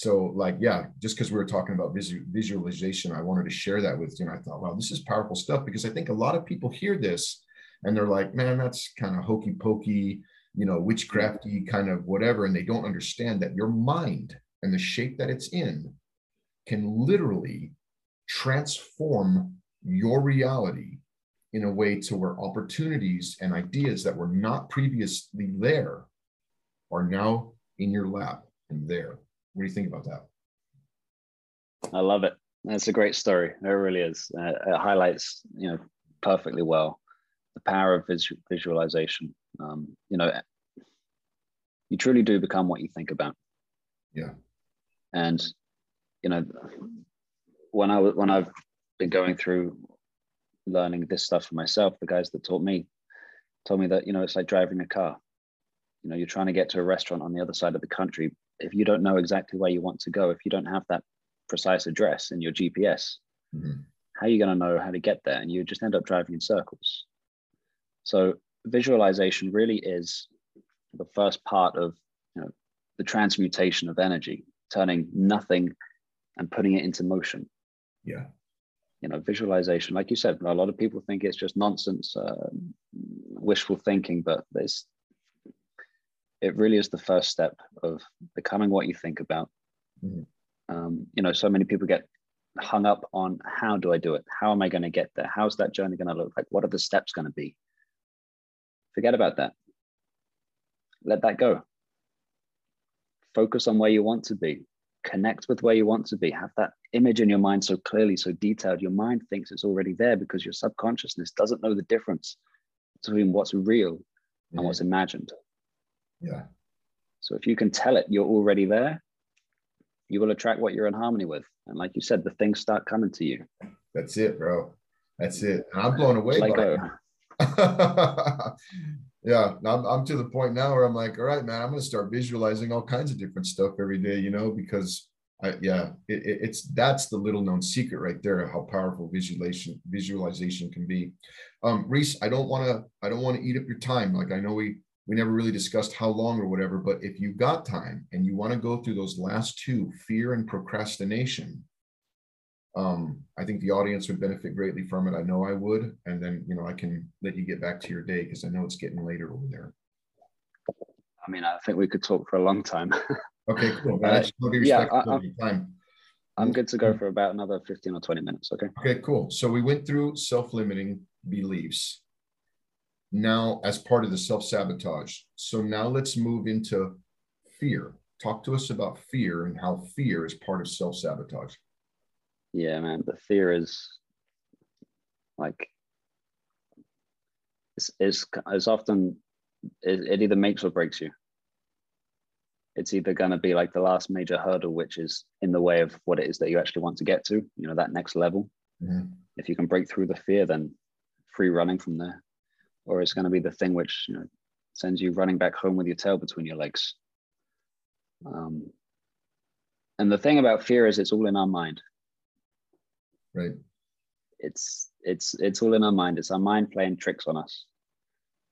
So, like, yeah, just because we were talking about visu- visualization, I wanted to share that with you. And I thought, wow, this is powerful stuff because I think a lot of people hear this and they're like, man, that's kind of hokey pokey, you know, witchcrafty kind of whatever. And they don't understand that your mind and the shape that it's in can literally transform your reality in a way to where opportunities and ideas that were not previously there are now in your lap and there. What do you think about that? I love it. That's a great story. It really is. Uh, it highlights, you know, perfectly well the power of visual, visualization. Um, you know, you truly do become what you think about. Yeah. And you know, when I when I've been going through learning this stuff for myself, the guys that taught me told me that you know it's like driving a car. You know, you're trying to get to a restaurant on the other side of the country. If you don't know exactly where you want to go, if you don't have that precise address in your GPS, mm-hmm. how are you going to know how to get there? And you just end up driving in circles. So visualization really is the first part of you know, the transmutation of energy, turning nothing and putting it into motion. Yeah. You know, visualization, like you said, a lot of people think it's just nonsense, uh, wishful thinking, but there's, it really is the first step of becoming what you think about. Mm-hmm. Um, you know, so many people get hung up on how do I do it? How am I going to get there? How's that journey going to look like? What are the steps going to be? Forget about that. Let that go. Focus on where you want to be connect with where you want to be have that image in your mind so clearly so detailed your mind thinks it's already there because your subconsciousness doesn't know the difference between what's real and mm-hmm. what's imagined yeah. So if you can tell it you're already there you will attract what you're in harmony with. And like you said the things start coming to you. That's it bro. That's it. And i'm blown away by (laughs) yeah I'm, I'm to the point now where i'm like all right man i'm going to start visualizing all kinds of different stuff every day you know because I, yeah it, it's that's the little known secret right there how powerful visualization visualization can be. Um Rees i don't want to i don't want to eat up your time. Like i know we we never really discussed how long or whatever but if you've got time and you want to go through those last two fear and procrastination um, I think the audience would benefit greatly from it. I know I would. And then, you know, I can let you get back to your day because I know it's getting later over there. I mean, I think we could talk for a long time. (laughs) okay, cool. Uh, yeah, I, time. I'm good to go for about another 15 or 20 minutes. Okay. Okay, cool. So we went through self limiting beliefs now as part of the self sabotage. So now let's move into fear. Talk to us about fear and how fear is part of self sabotage yeah, man, the fear is like it's, it's, it's often it, it either makes or breaks you. It's either going to be like the last major hurdle, which is in the way of what it is that you actually want to get to, you know, that next level. Mm-hmm. If you can break through the fear, then free running from there. Or it's going to be the thing which, you know, sends you running back home with your tail between your legs. Um, and the thing about fear is it's all in our mind. Right. It's it's it's all in our mind. It's our mind playing tricks on us.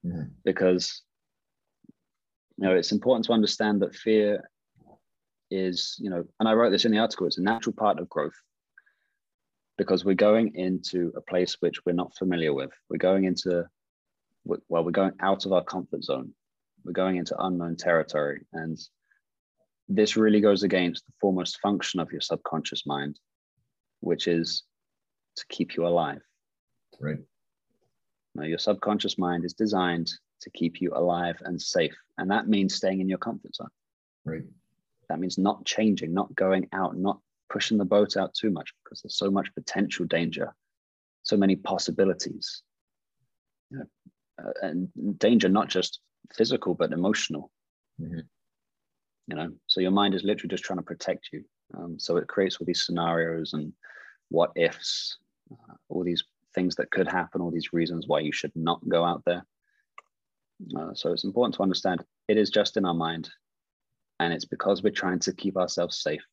Mm-hmm. because you know it's important to understand that fear is you know and i wrote this in the article it's a natural part of growth. Because we're going into a place which we're not familiar with. We're going into well we're going out of our comfort zone we're going into unknown territory and this really goes against the foremost function of your subconscious mind which is to keep you alive. Right. Now, your subconscious mind is designed to keep you alive and safe. And that means staying in your comfort zone. Right. That means not changing, not going out, not pushing the boat out too much because there's so much potential danger, so many possibilities. You know, uh, and danger, not just physical, but emotional. Mm-hmm. You know, so your mind is literally just trying to protect you. Um, so it creates all these scenarios and what ifs, uh, all these things that could happen, all these reasons why you should not go out there. Uh, so it's important to understand it is just in our mind, and it's because we're trying to keep ourselves safe.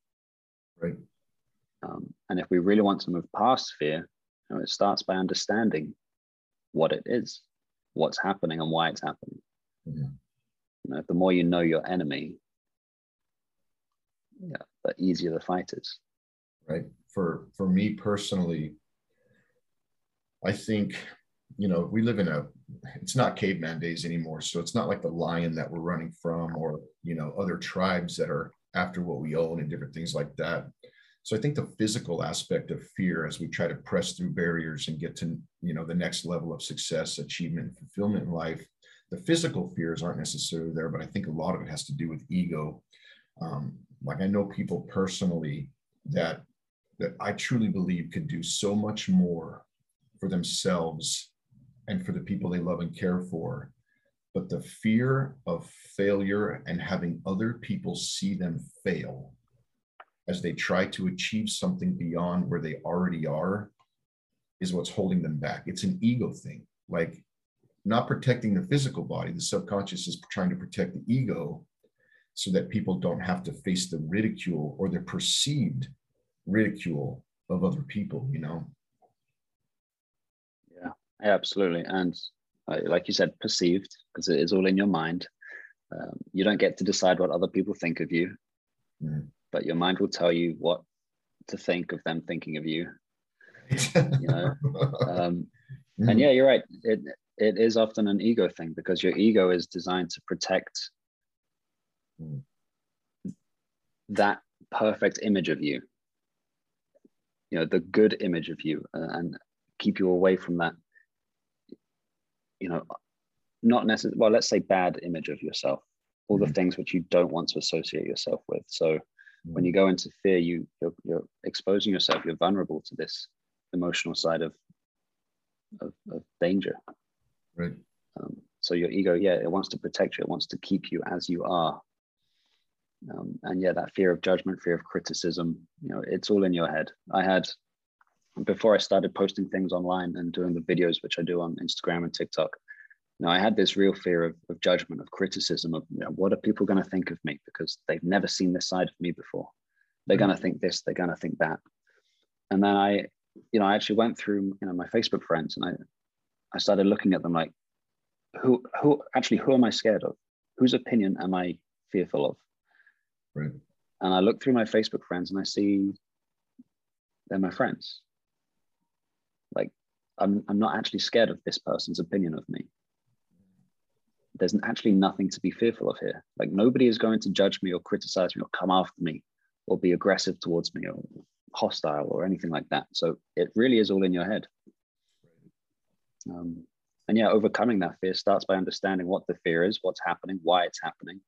Right. Um, and if we really want to move past fear, you know, it starts by understanding what it is, what's happening, and why it's happening. Mm-hmm. You know, the more you know your enemy, yeah, the easier the fight is. Right. For for me personally, I think you know we live in a it's not caveman days anymore so it's not like the lion that we're running from or you know other tribes that are after what we own and different things like that so i think the physical aspect of fear as we try to press through barriers and get to you know the next level of success achievement and fulfillment in life the physical fears aren't necessarily there but i think a lot of it has to do with ego um, like i know people personally that that i truly believe could do so much more for themselves and for the people they love and care for. But the fear of failure and having other people see them fail as they try to achieve something beyond where they already are is what's holding them back. It's an ego thing. Like not protecting the physical body, the subconscious is trying to protect the ego so that people don't have to face the ridicule or the perceived ridicule of other people, you know? Yeah, absolutely. And uh, like you said, perceived, because it is all in your mind. Um, you don't get to decide what other people think of you, mm. But your mind will tell you what to think of them thinking of you. you know, (laughs) um, mm. and yeah, you're right. It it is often an ego thing because your ego is designed to protect mm. that perfect image of you. You know, the good image of you, uh, and keep you away from that you know, not necessarily, well, let's say bad image of yourself, all the mm-hmm. things which you don't want to associate yourself with. So. When you go into fear, you you're, you're, exposing yourself, you're vulnerable to this emotional side of, of, of danger. Right. Um, so your ego, yeah, it wants to protect you. It wants to keep you as you are. Um, and yeah, that fear of judgment, fear of criticism, you know, it's all in your head. I had before I started posting things online and doing the videos, which I do on Instagram and TikTok, know, I had this real fear of, of judgment, of criticism, of you know, what are people going to think of me because they've never seen this side of me before. They're going to think this, they're going to think that. And then I, you know, I actually went through, you know, my Facebook friends and I, I started looking at them like, who, who actually, who am I scared of? Whose opinion am I fearful of? Right. And I look through my Facebook friends and I see they're my friends like I'm, I'm not actually scared of this person's opinion of me there's actually nothing to be fearful of here. Like nobody is going to judge me or criticize me or come after me or be aggressive towards me or hostile or anything like that. So it really is all in your head. Um, and yeah overcoming that fear starts by understanding what the fear is what's happening why it's happening.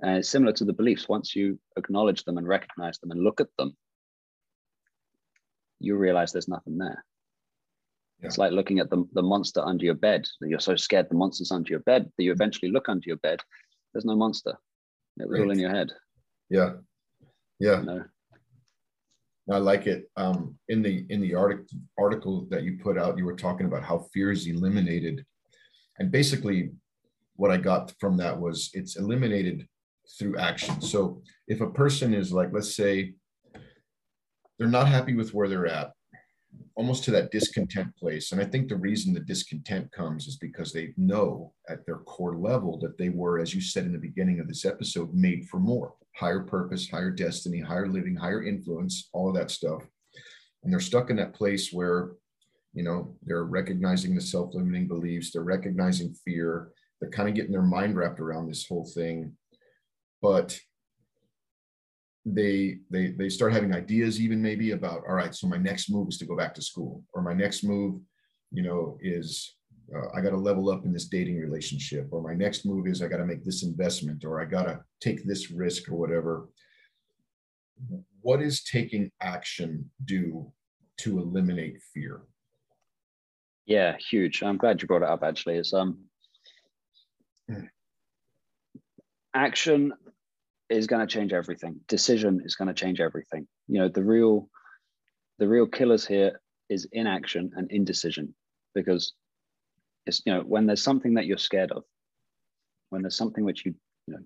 And it's similar to the beliefs. Once you acknowledge them and recognize them and look at them you realize there's nothing there yeah. It's like looking at the, the monster under your bed. You're so scared the monster's under your bed that you eventually look under your bed. There's no monster. It was right. all in your head. Yeah. Yeah. I like it. Um, in the in the article article that you put out, you were talking about how fear is eliminated, and basically, what I got from that was it's eliminated through action. So if a person is like, let's say, they're not happy with where they're at, almost to that discontent place. And I think the reason the discontent comes is because they know at their core level that they were, as you said in the beginning of this episode, made for more higher purpose, higher destiny, higher living, higher influence, all of that stuff. And they're stuck in that place where, you know, they're recognizing the self limiting beliefs, they're recognizing fear, they're kind of getting their mind wrapped around this whole thing. But they they they start having ideas even maybe about all right so my next move is to go back to school or my next move you know is uh, i got to level up in this dating relationship or my next move is i got to make this investment or i got to take this risk or whatever. What is taking action do to eliminate fear? Yeah huge. I'm glad you brought it up actually. It's um hmm. action is going to change everything. Decision is going to change everything. You know, the real the real killers here is inaction and indecision because it's you know when there's something that you're scared of, when there's something which you you know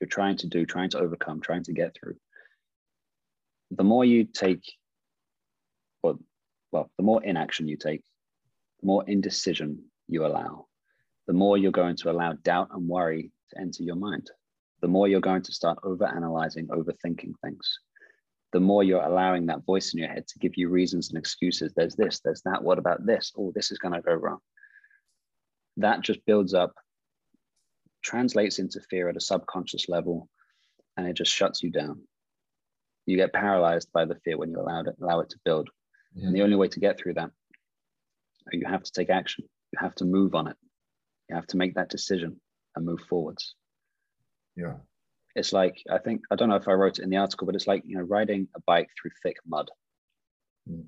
you're trying to do, trying to overcome, trying to get through. The more you take, well, well, the more inaction you take, the more indecision you allow, the more you're going to allow doubt and worry to enter your mind the more you're going to start over analyzing, overthinking things. The more you're allowing that voice in your head to give you reasons and excuses. There's this, there's that. What about this? Oh, this is going to go wrong. That just builds up, translates into fear at a subconscious level, and it just shuts you down. You get paralyzed by the fear when you allow it, allow it to build. Mm-hmm. And the only way to get through that, you have to take action. You have to move on it. You have to make that decision and move forwards. Yeah. It's like, I think, I don't know if I wrote it in the article, but it's like, you know, riding a bike through thick mud. Mm.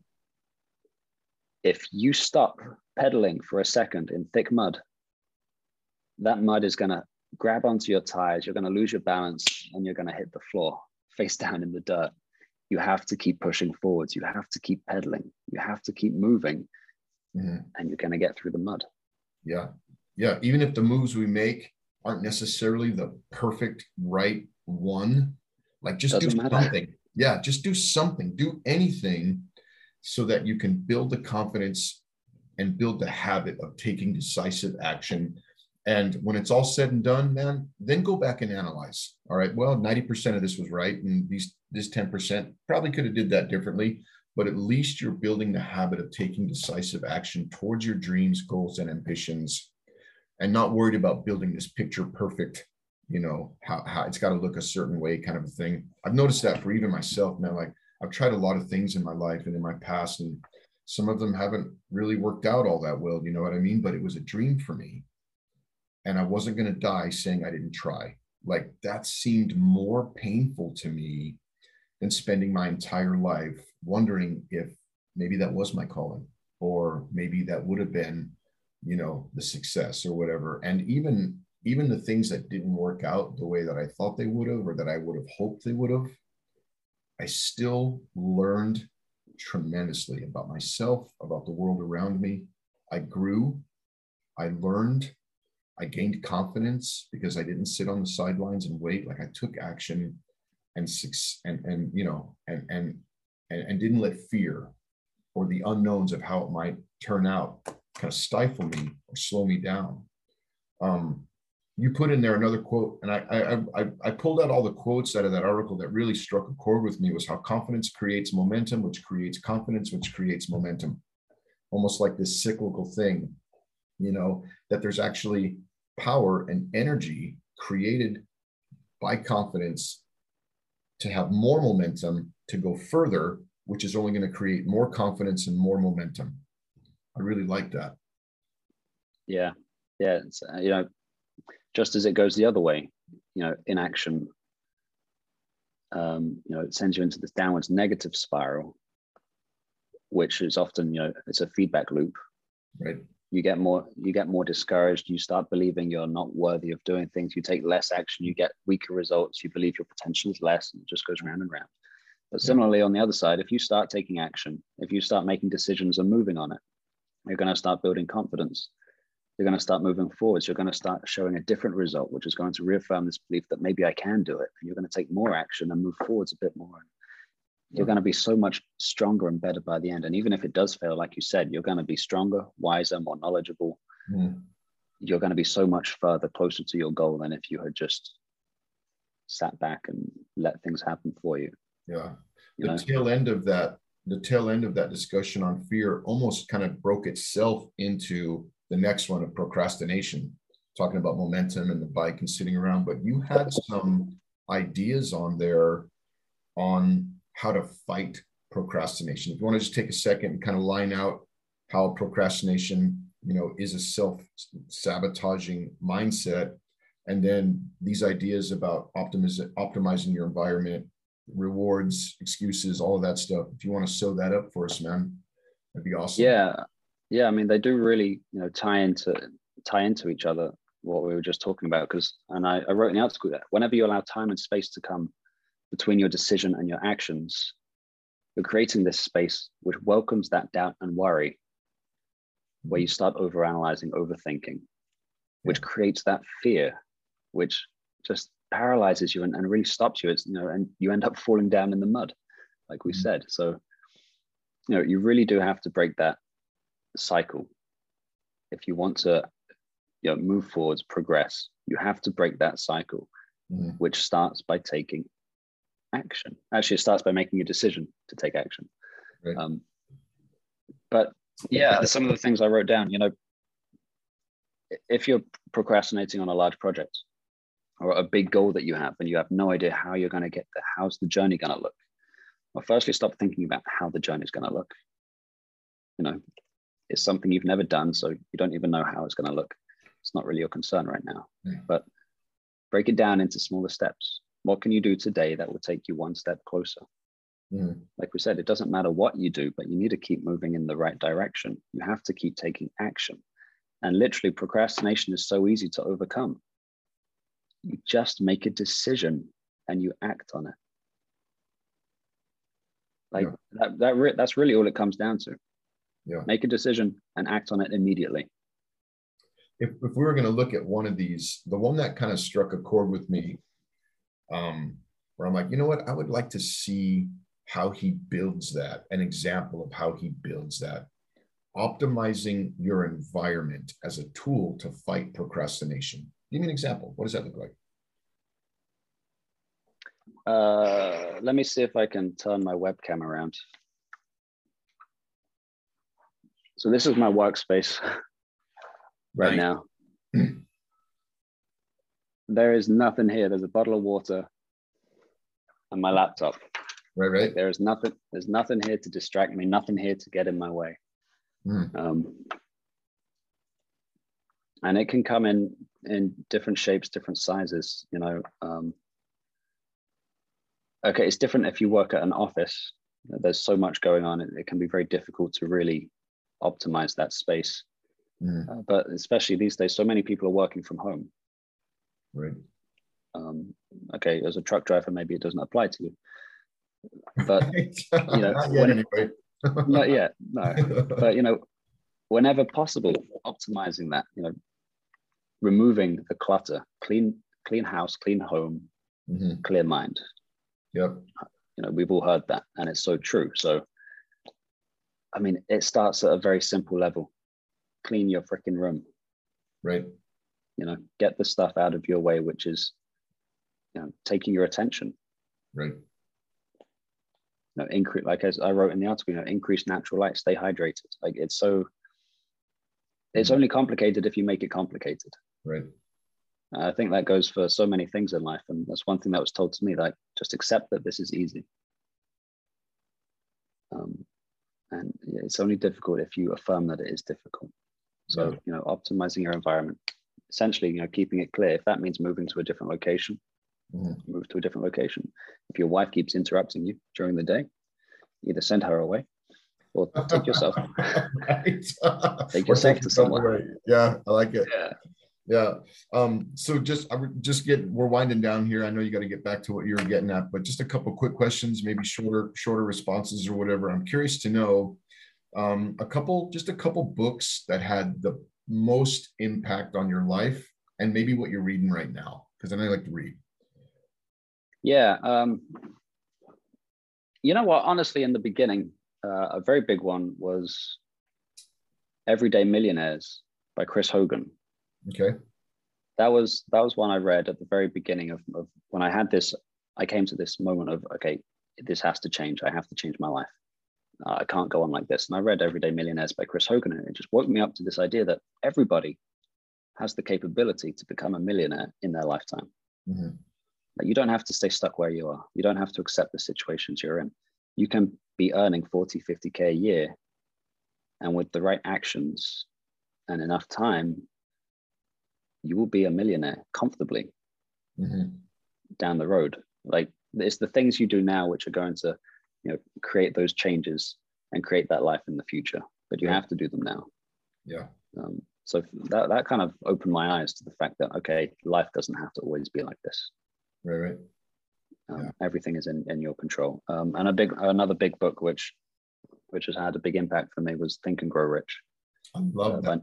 If you stop pedaling for a second in thick mud, that mud is going to grab onto your tires, you're going to lose your balance, and you're going to hit the floor face (laughs) down in the dirt. You have to keep pushing forwards. You have to keep pedaling. You have to keep moving, mm. and you're going to get through the mud. Yeah. Yeah. Even if the moves we make aren't necessarily the perfect right one. Like just Doesn't do matter. something. Yeah, just do something. Do anything so that you can build the confidence and build the habit of taking decisive action. And when it's all said and done, man, then go back and analyze. All right, well, 90% of this was right. And these this 10% probably could have did that differently, but at least you're building the habit of taking decisive action towards your dreams, goals, and ambitions and not worried about building this picture perfect you know how, how it's got to look a certain way kind of a thing. I've noticed that for even myself man like i've tried a lot of things in my life and in my past and some of them haven't really worked out all that well you know what i mean? But it was a dream for me. And i wasn't going to die saying i didn't try. Like that seemed more painful to me than spending my entire life wondering if maybe that was my calling or maybe that would have been you know the success or whatever. And even even the things that didn't work out the way that i thought they would have or that i would have hoped they would have i still learned tremendously about myself about the world around me. I grew i learned i gained confidence because i didn't sit on the sidelines and wait. Like i took action and and and you know and and and, and didn't let fear or the unknowns of how it might turn out kind of stifle me or slow me down. Um, you put in there another quote, and I, I, I, I pulled out all the quotes out of that article that really struck a chord with me was how confidence creates momentum, which creates confidence, which creates momentum. Almost like this cyclical thing, you know, that there's actually power and energy created by confidence to have more momentum to go further, which is only going to create more confidence and more momentum. I really like that. Yeah, yeah. Uh, you know, just as it goes the other way, you know, inaction, um, you know, it sends you into this downwards negative spiral, which is often, you know, it's a feedback loop. Right. You get more, you get more discouraged. You start believing you're not worthy of doing things. You take less action. You get weaker results. You believe your potential is less, and it just goes round and round. But similarly, on the other side, if you start taking action, if you start making decisions and moving on it, you're going to start building confidence. You're going to start moving forwards. You're going to start showing a different result, which is going to reaffirm this belief that maybe I can do it. And you're going to take more action and move forwards a bit more. You're going to be so much stronger and better by the end. And even if it does fail, like you said, you're going to be stronger, wiser, more knowledgeable. You're going to be so much further closer to your goal than if you had just sat back and let things happen for you. Yeah. The know? tail end of that the tail end of that discussion on fear almost kind of broke itself into the next one of procrastination, talking about momentum and the bike and sitting around. But you had some ideas on there on how to fight procrastination. If you want to just take a second and kind of line out how procrastination, you know, is a self-sabotaging mindset, and then these ideas about optimiz- optimizing your environment, rewards, excuses, all of that stuff. If you want to sew that up for us, man, that'd be awesome. Yeah, yeah. I mean, they do really, you know, tie into tie into each other. What we were just talking about, because and I, I wrote in the article that whenever you allow time and space to come between your decision and your actions, you're creating this space which welcomes that doubt and worry, where you start overanalyzing, overthinking, which creates that fear, which just paralyzes you and, and really stops you. It's, you know, and you end up falling down in the mud, like we mm-hmm. said. So, you know, you really do have to break that cycle. If you want to, you know, move forwards, progress, you have to break that cycle, mm-hmm. which starts by taking action. Actually, it starts by making a decision to take action. Right. Um, but yeah, (laughs) some of the things I wrote down, you know, if you're procrastinating on a large project or a big goal that you have and you have no idea how you're going to get there, how's the journey going to look? Well, firstly, stop thinking about how the journey is going to look. You know, it's something you've never done, so you don't even know how it's going to look. It's not really your concern right now. Yeah. But break it down into smaller steps. What can you do today that will take you one step closer? Mm. Like we said, it doesn't matter what you do, but you need to keep moving in the right direction. You have to keep taking action. And literally, procrastination is so easy to overcome. You just make a decision and you act on it. Like yeah. that, that re- that's really all it comes down to. Yeah. Make a decision and act on it immediately. If, if we were going to look at one of these, the one that kind of struck a chord with me um, where I'm like, you know what? I would like to see how he builds that, an example of how he builds that. Optimizing your environment as a tool to fight procrastination. Give me an example. What does that look like? Uh, let me see if I can turn my webcam around. So this is my workspace (laughs) right, right. now. there is nothing here. There's a bottle of water and my laptop. Right, right. There is nothing. There's nothing here to distract me. Nothing here to get in my way. Mm. Um, and it can come in in different shapes, different sizes. You know. Um, okay, it's different if you work at an office. There's so much going on. It, it can be very difficult to really optimize that space. Mm. Uh, but especially these days, so many people are working from home. Right. Um, okay, as a truck driver, maybe it doesn't apply to you. (laughs) But you know, not yet, anyway. not (laughs) yet, no. (laughs) But you know, whenever possible, optimizing that. You know, removing the clutter, clean, clean house, clean home, mm-hmm. clear mind. Yep. You know, we've all heard that, and it's so true. So, I mean, it starts at a very simple level. Clean your freaking room. Right you know get the stuff out of your way which is you know taking your attention right you know increase like as i wrote in the article you know increase natural light stay hydrated like it's so it's mm-hmm. only complicated if you make it complicated right i think that goes for so many things in life and that's one thing that was told to me like just accept that this is easy um, and it's only difficult if you affirm that it is difficult so yeah. you know optimizing your environment essentially, you know, keeping it clear. If that means moving to a different location, mm. move to a different location. If your wife keeps interrupting you during the day, either send her away or take yourself. (laughs) take yourself to someone. Yeah, I like it. Yeah. Yeah. Um, so just I just get we're winding down here. I know you got to get back to what you were getting at, but just a couple quick questions, maybe shorter, shorter responses or whatever. I'm curious to know um, a couple, just a couple books that had the most impact on your life and maybe what you're reading right now? Because I know you like to read. Yeah. Um, you know what? Honestly, in the beginning, uh, a very big one was Everyday Millionaires by Chris Hogan. Okay. That was that was one I read at the very beginning of, of when I had this. I came to this moment of okay, this has to change. I have to change my life uh, I can't go on like this. And I read Everyday Millionaires by Chris Hogan, and it just woke me up to this idea that everybody has the capability to become a millionaire in their lifetime. Mm-hmm. Like you don't have to stay stuck where you are. You don't have to accept the situations you're in. You can be earning 40, 50K a year. And with the right actions and enough time, you will be a millionaire comfortably mm-hmm. down the road. Like it's the things you do now which are going to, you know, create those changes and create that life in the future. But you yeah. have to do them now. Yeah. Um, so that that kind of opened my eyes to the fact that okay, life doesn't have to always be like this. Right, right. Um, yeah. Everything is in, in your control. Um, and a big another big book which which has had a big impact for me was Think and Grow Rich. I love uh, that.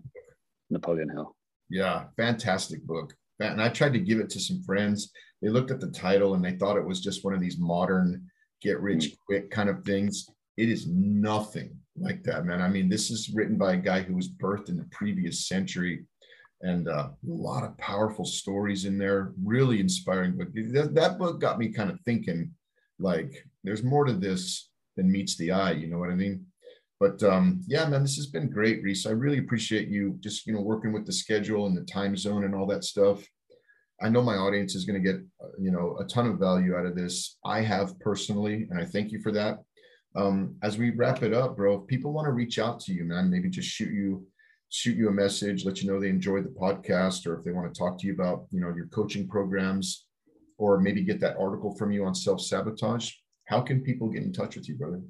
Napoleon Hill. Yeah, fantastic book. And I tried to give it to some friends. They looked at the title and they thought it was just one of these modern get rich mm. quick kind of things. It is nothing like that, man. I mean, this is written by a guy who was birthed in the previous century and uh, a lot of powerful stories in there. Really inspiring book. That, that book got me kind of thinking like there's more to this than meets the eye. You know what I mean? But um, yeah, man, this has been great, Rees. I really appreciate you just you know working with the schedule and the time zone and all that stuff. I know my audience is going to get uh, you know a ton of value out of this. I have personally, and I thank you for that. Um, as we wrap it up, bro, if people want to reach out to you, man, maybe just shoot you shoot you a message, let you know they enjoyed the podcast, or if they want to talk to you about you know your coaching programs, or maybe get that article from you on self sabotage. How can people get in touch with you, brother?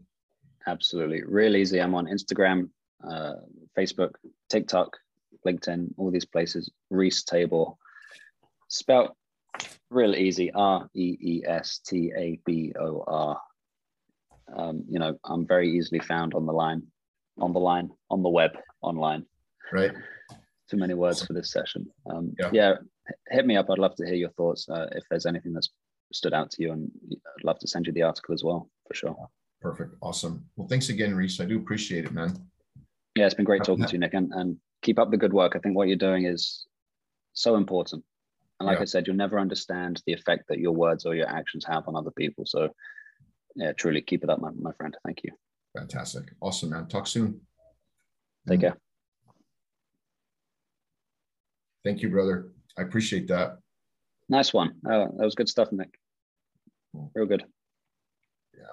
Absolutely. Real easy. I'm on Instagram, uh, Facebook, TikTok, LinkedIn, all these places. Rees Tabor. Spelt real easy. R E E S T A B O R. Um, you know, I'm very easily found on the line, on the line, on the web, online. Right. Too many words for this session. Um, yeah. yeah. hit me up. I'd love to hear your thoughts. Uh, if there's anything that's stood out to you, and I'd love to send you the article as well, for sure. Perfect. Awesome. Well, thanks again, Rees. I do appreciate it, man. Yeah, it's been great talking to you, Nick, and, and keep up the good work. I think what you're doing is so important. And like yeah. I said, you'll never understand the effect that your words or your actions have on other people. So, yeah, truly keep it up, my, my friend. Thank you. Fantastic. Awesome, man. Talk soon. Take mm. care. Thank you, brother. I appreciate that. Nice one. Oh, that was good stuff, Nick. Real good. Yeah.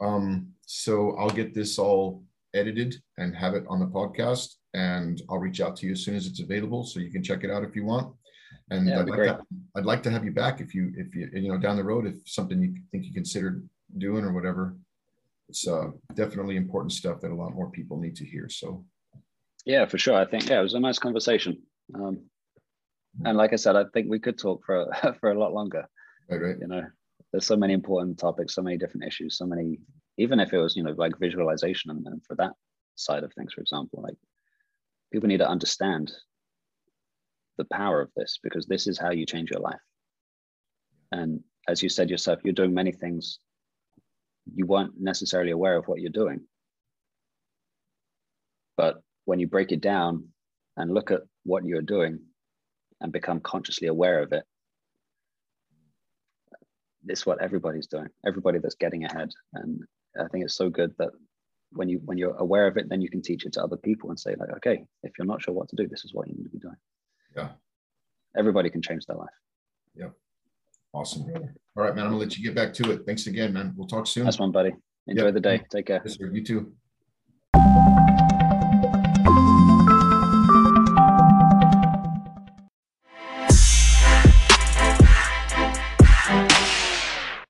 Um, so I'll get this all edited and have it on the podcast, and I'll reach out to you as soon as it's available, so you can check it out if you want. And yeah, I'd, like to, I'd like to have you back if you if you you know down the road if something you think you considered doing or whatever. It's uh, definitely important stuff that a lot more people need to hear. So. Yeah, for sure. I think yeah, it was a nice conversation. Um, and like I said, I think we could talk for (laughs) for a lot longer. Right, right. You know, there's so many important topics, so many different issues, so many. Even if it was, you know, like visualization, and, and for that side of things, for example, like people need to understand the power of this because this is how you change your life. And as you said yourself, you're doing many things you weren't necessarily aware of what you're doing. But when you break it down and look at what you're doing and become consciously aware of it, it's what everybody's doing. Everybody that's getting ahead, and I think it's so good that when you when you're aware of it, then you can teach it to other people and say like, okay, if you're not sure what to do, this is what you need to be doing. Yeah. Everybody can change their life. yeah Awesome, brother. All right, man. I'm gonna let you get back to it. Thanks again, man. We'll talk soon. That's one, buddy. Enjoy yep. the day. Take care. Yes. You too.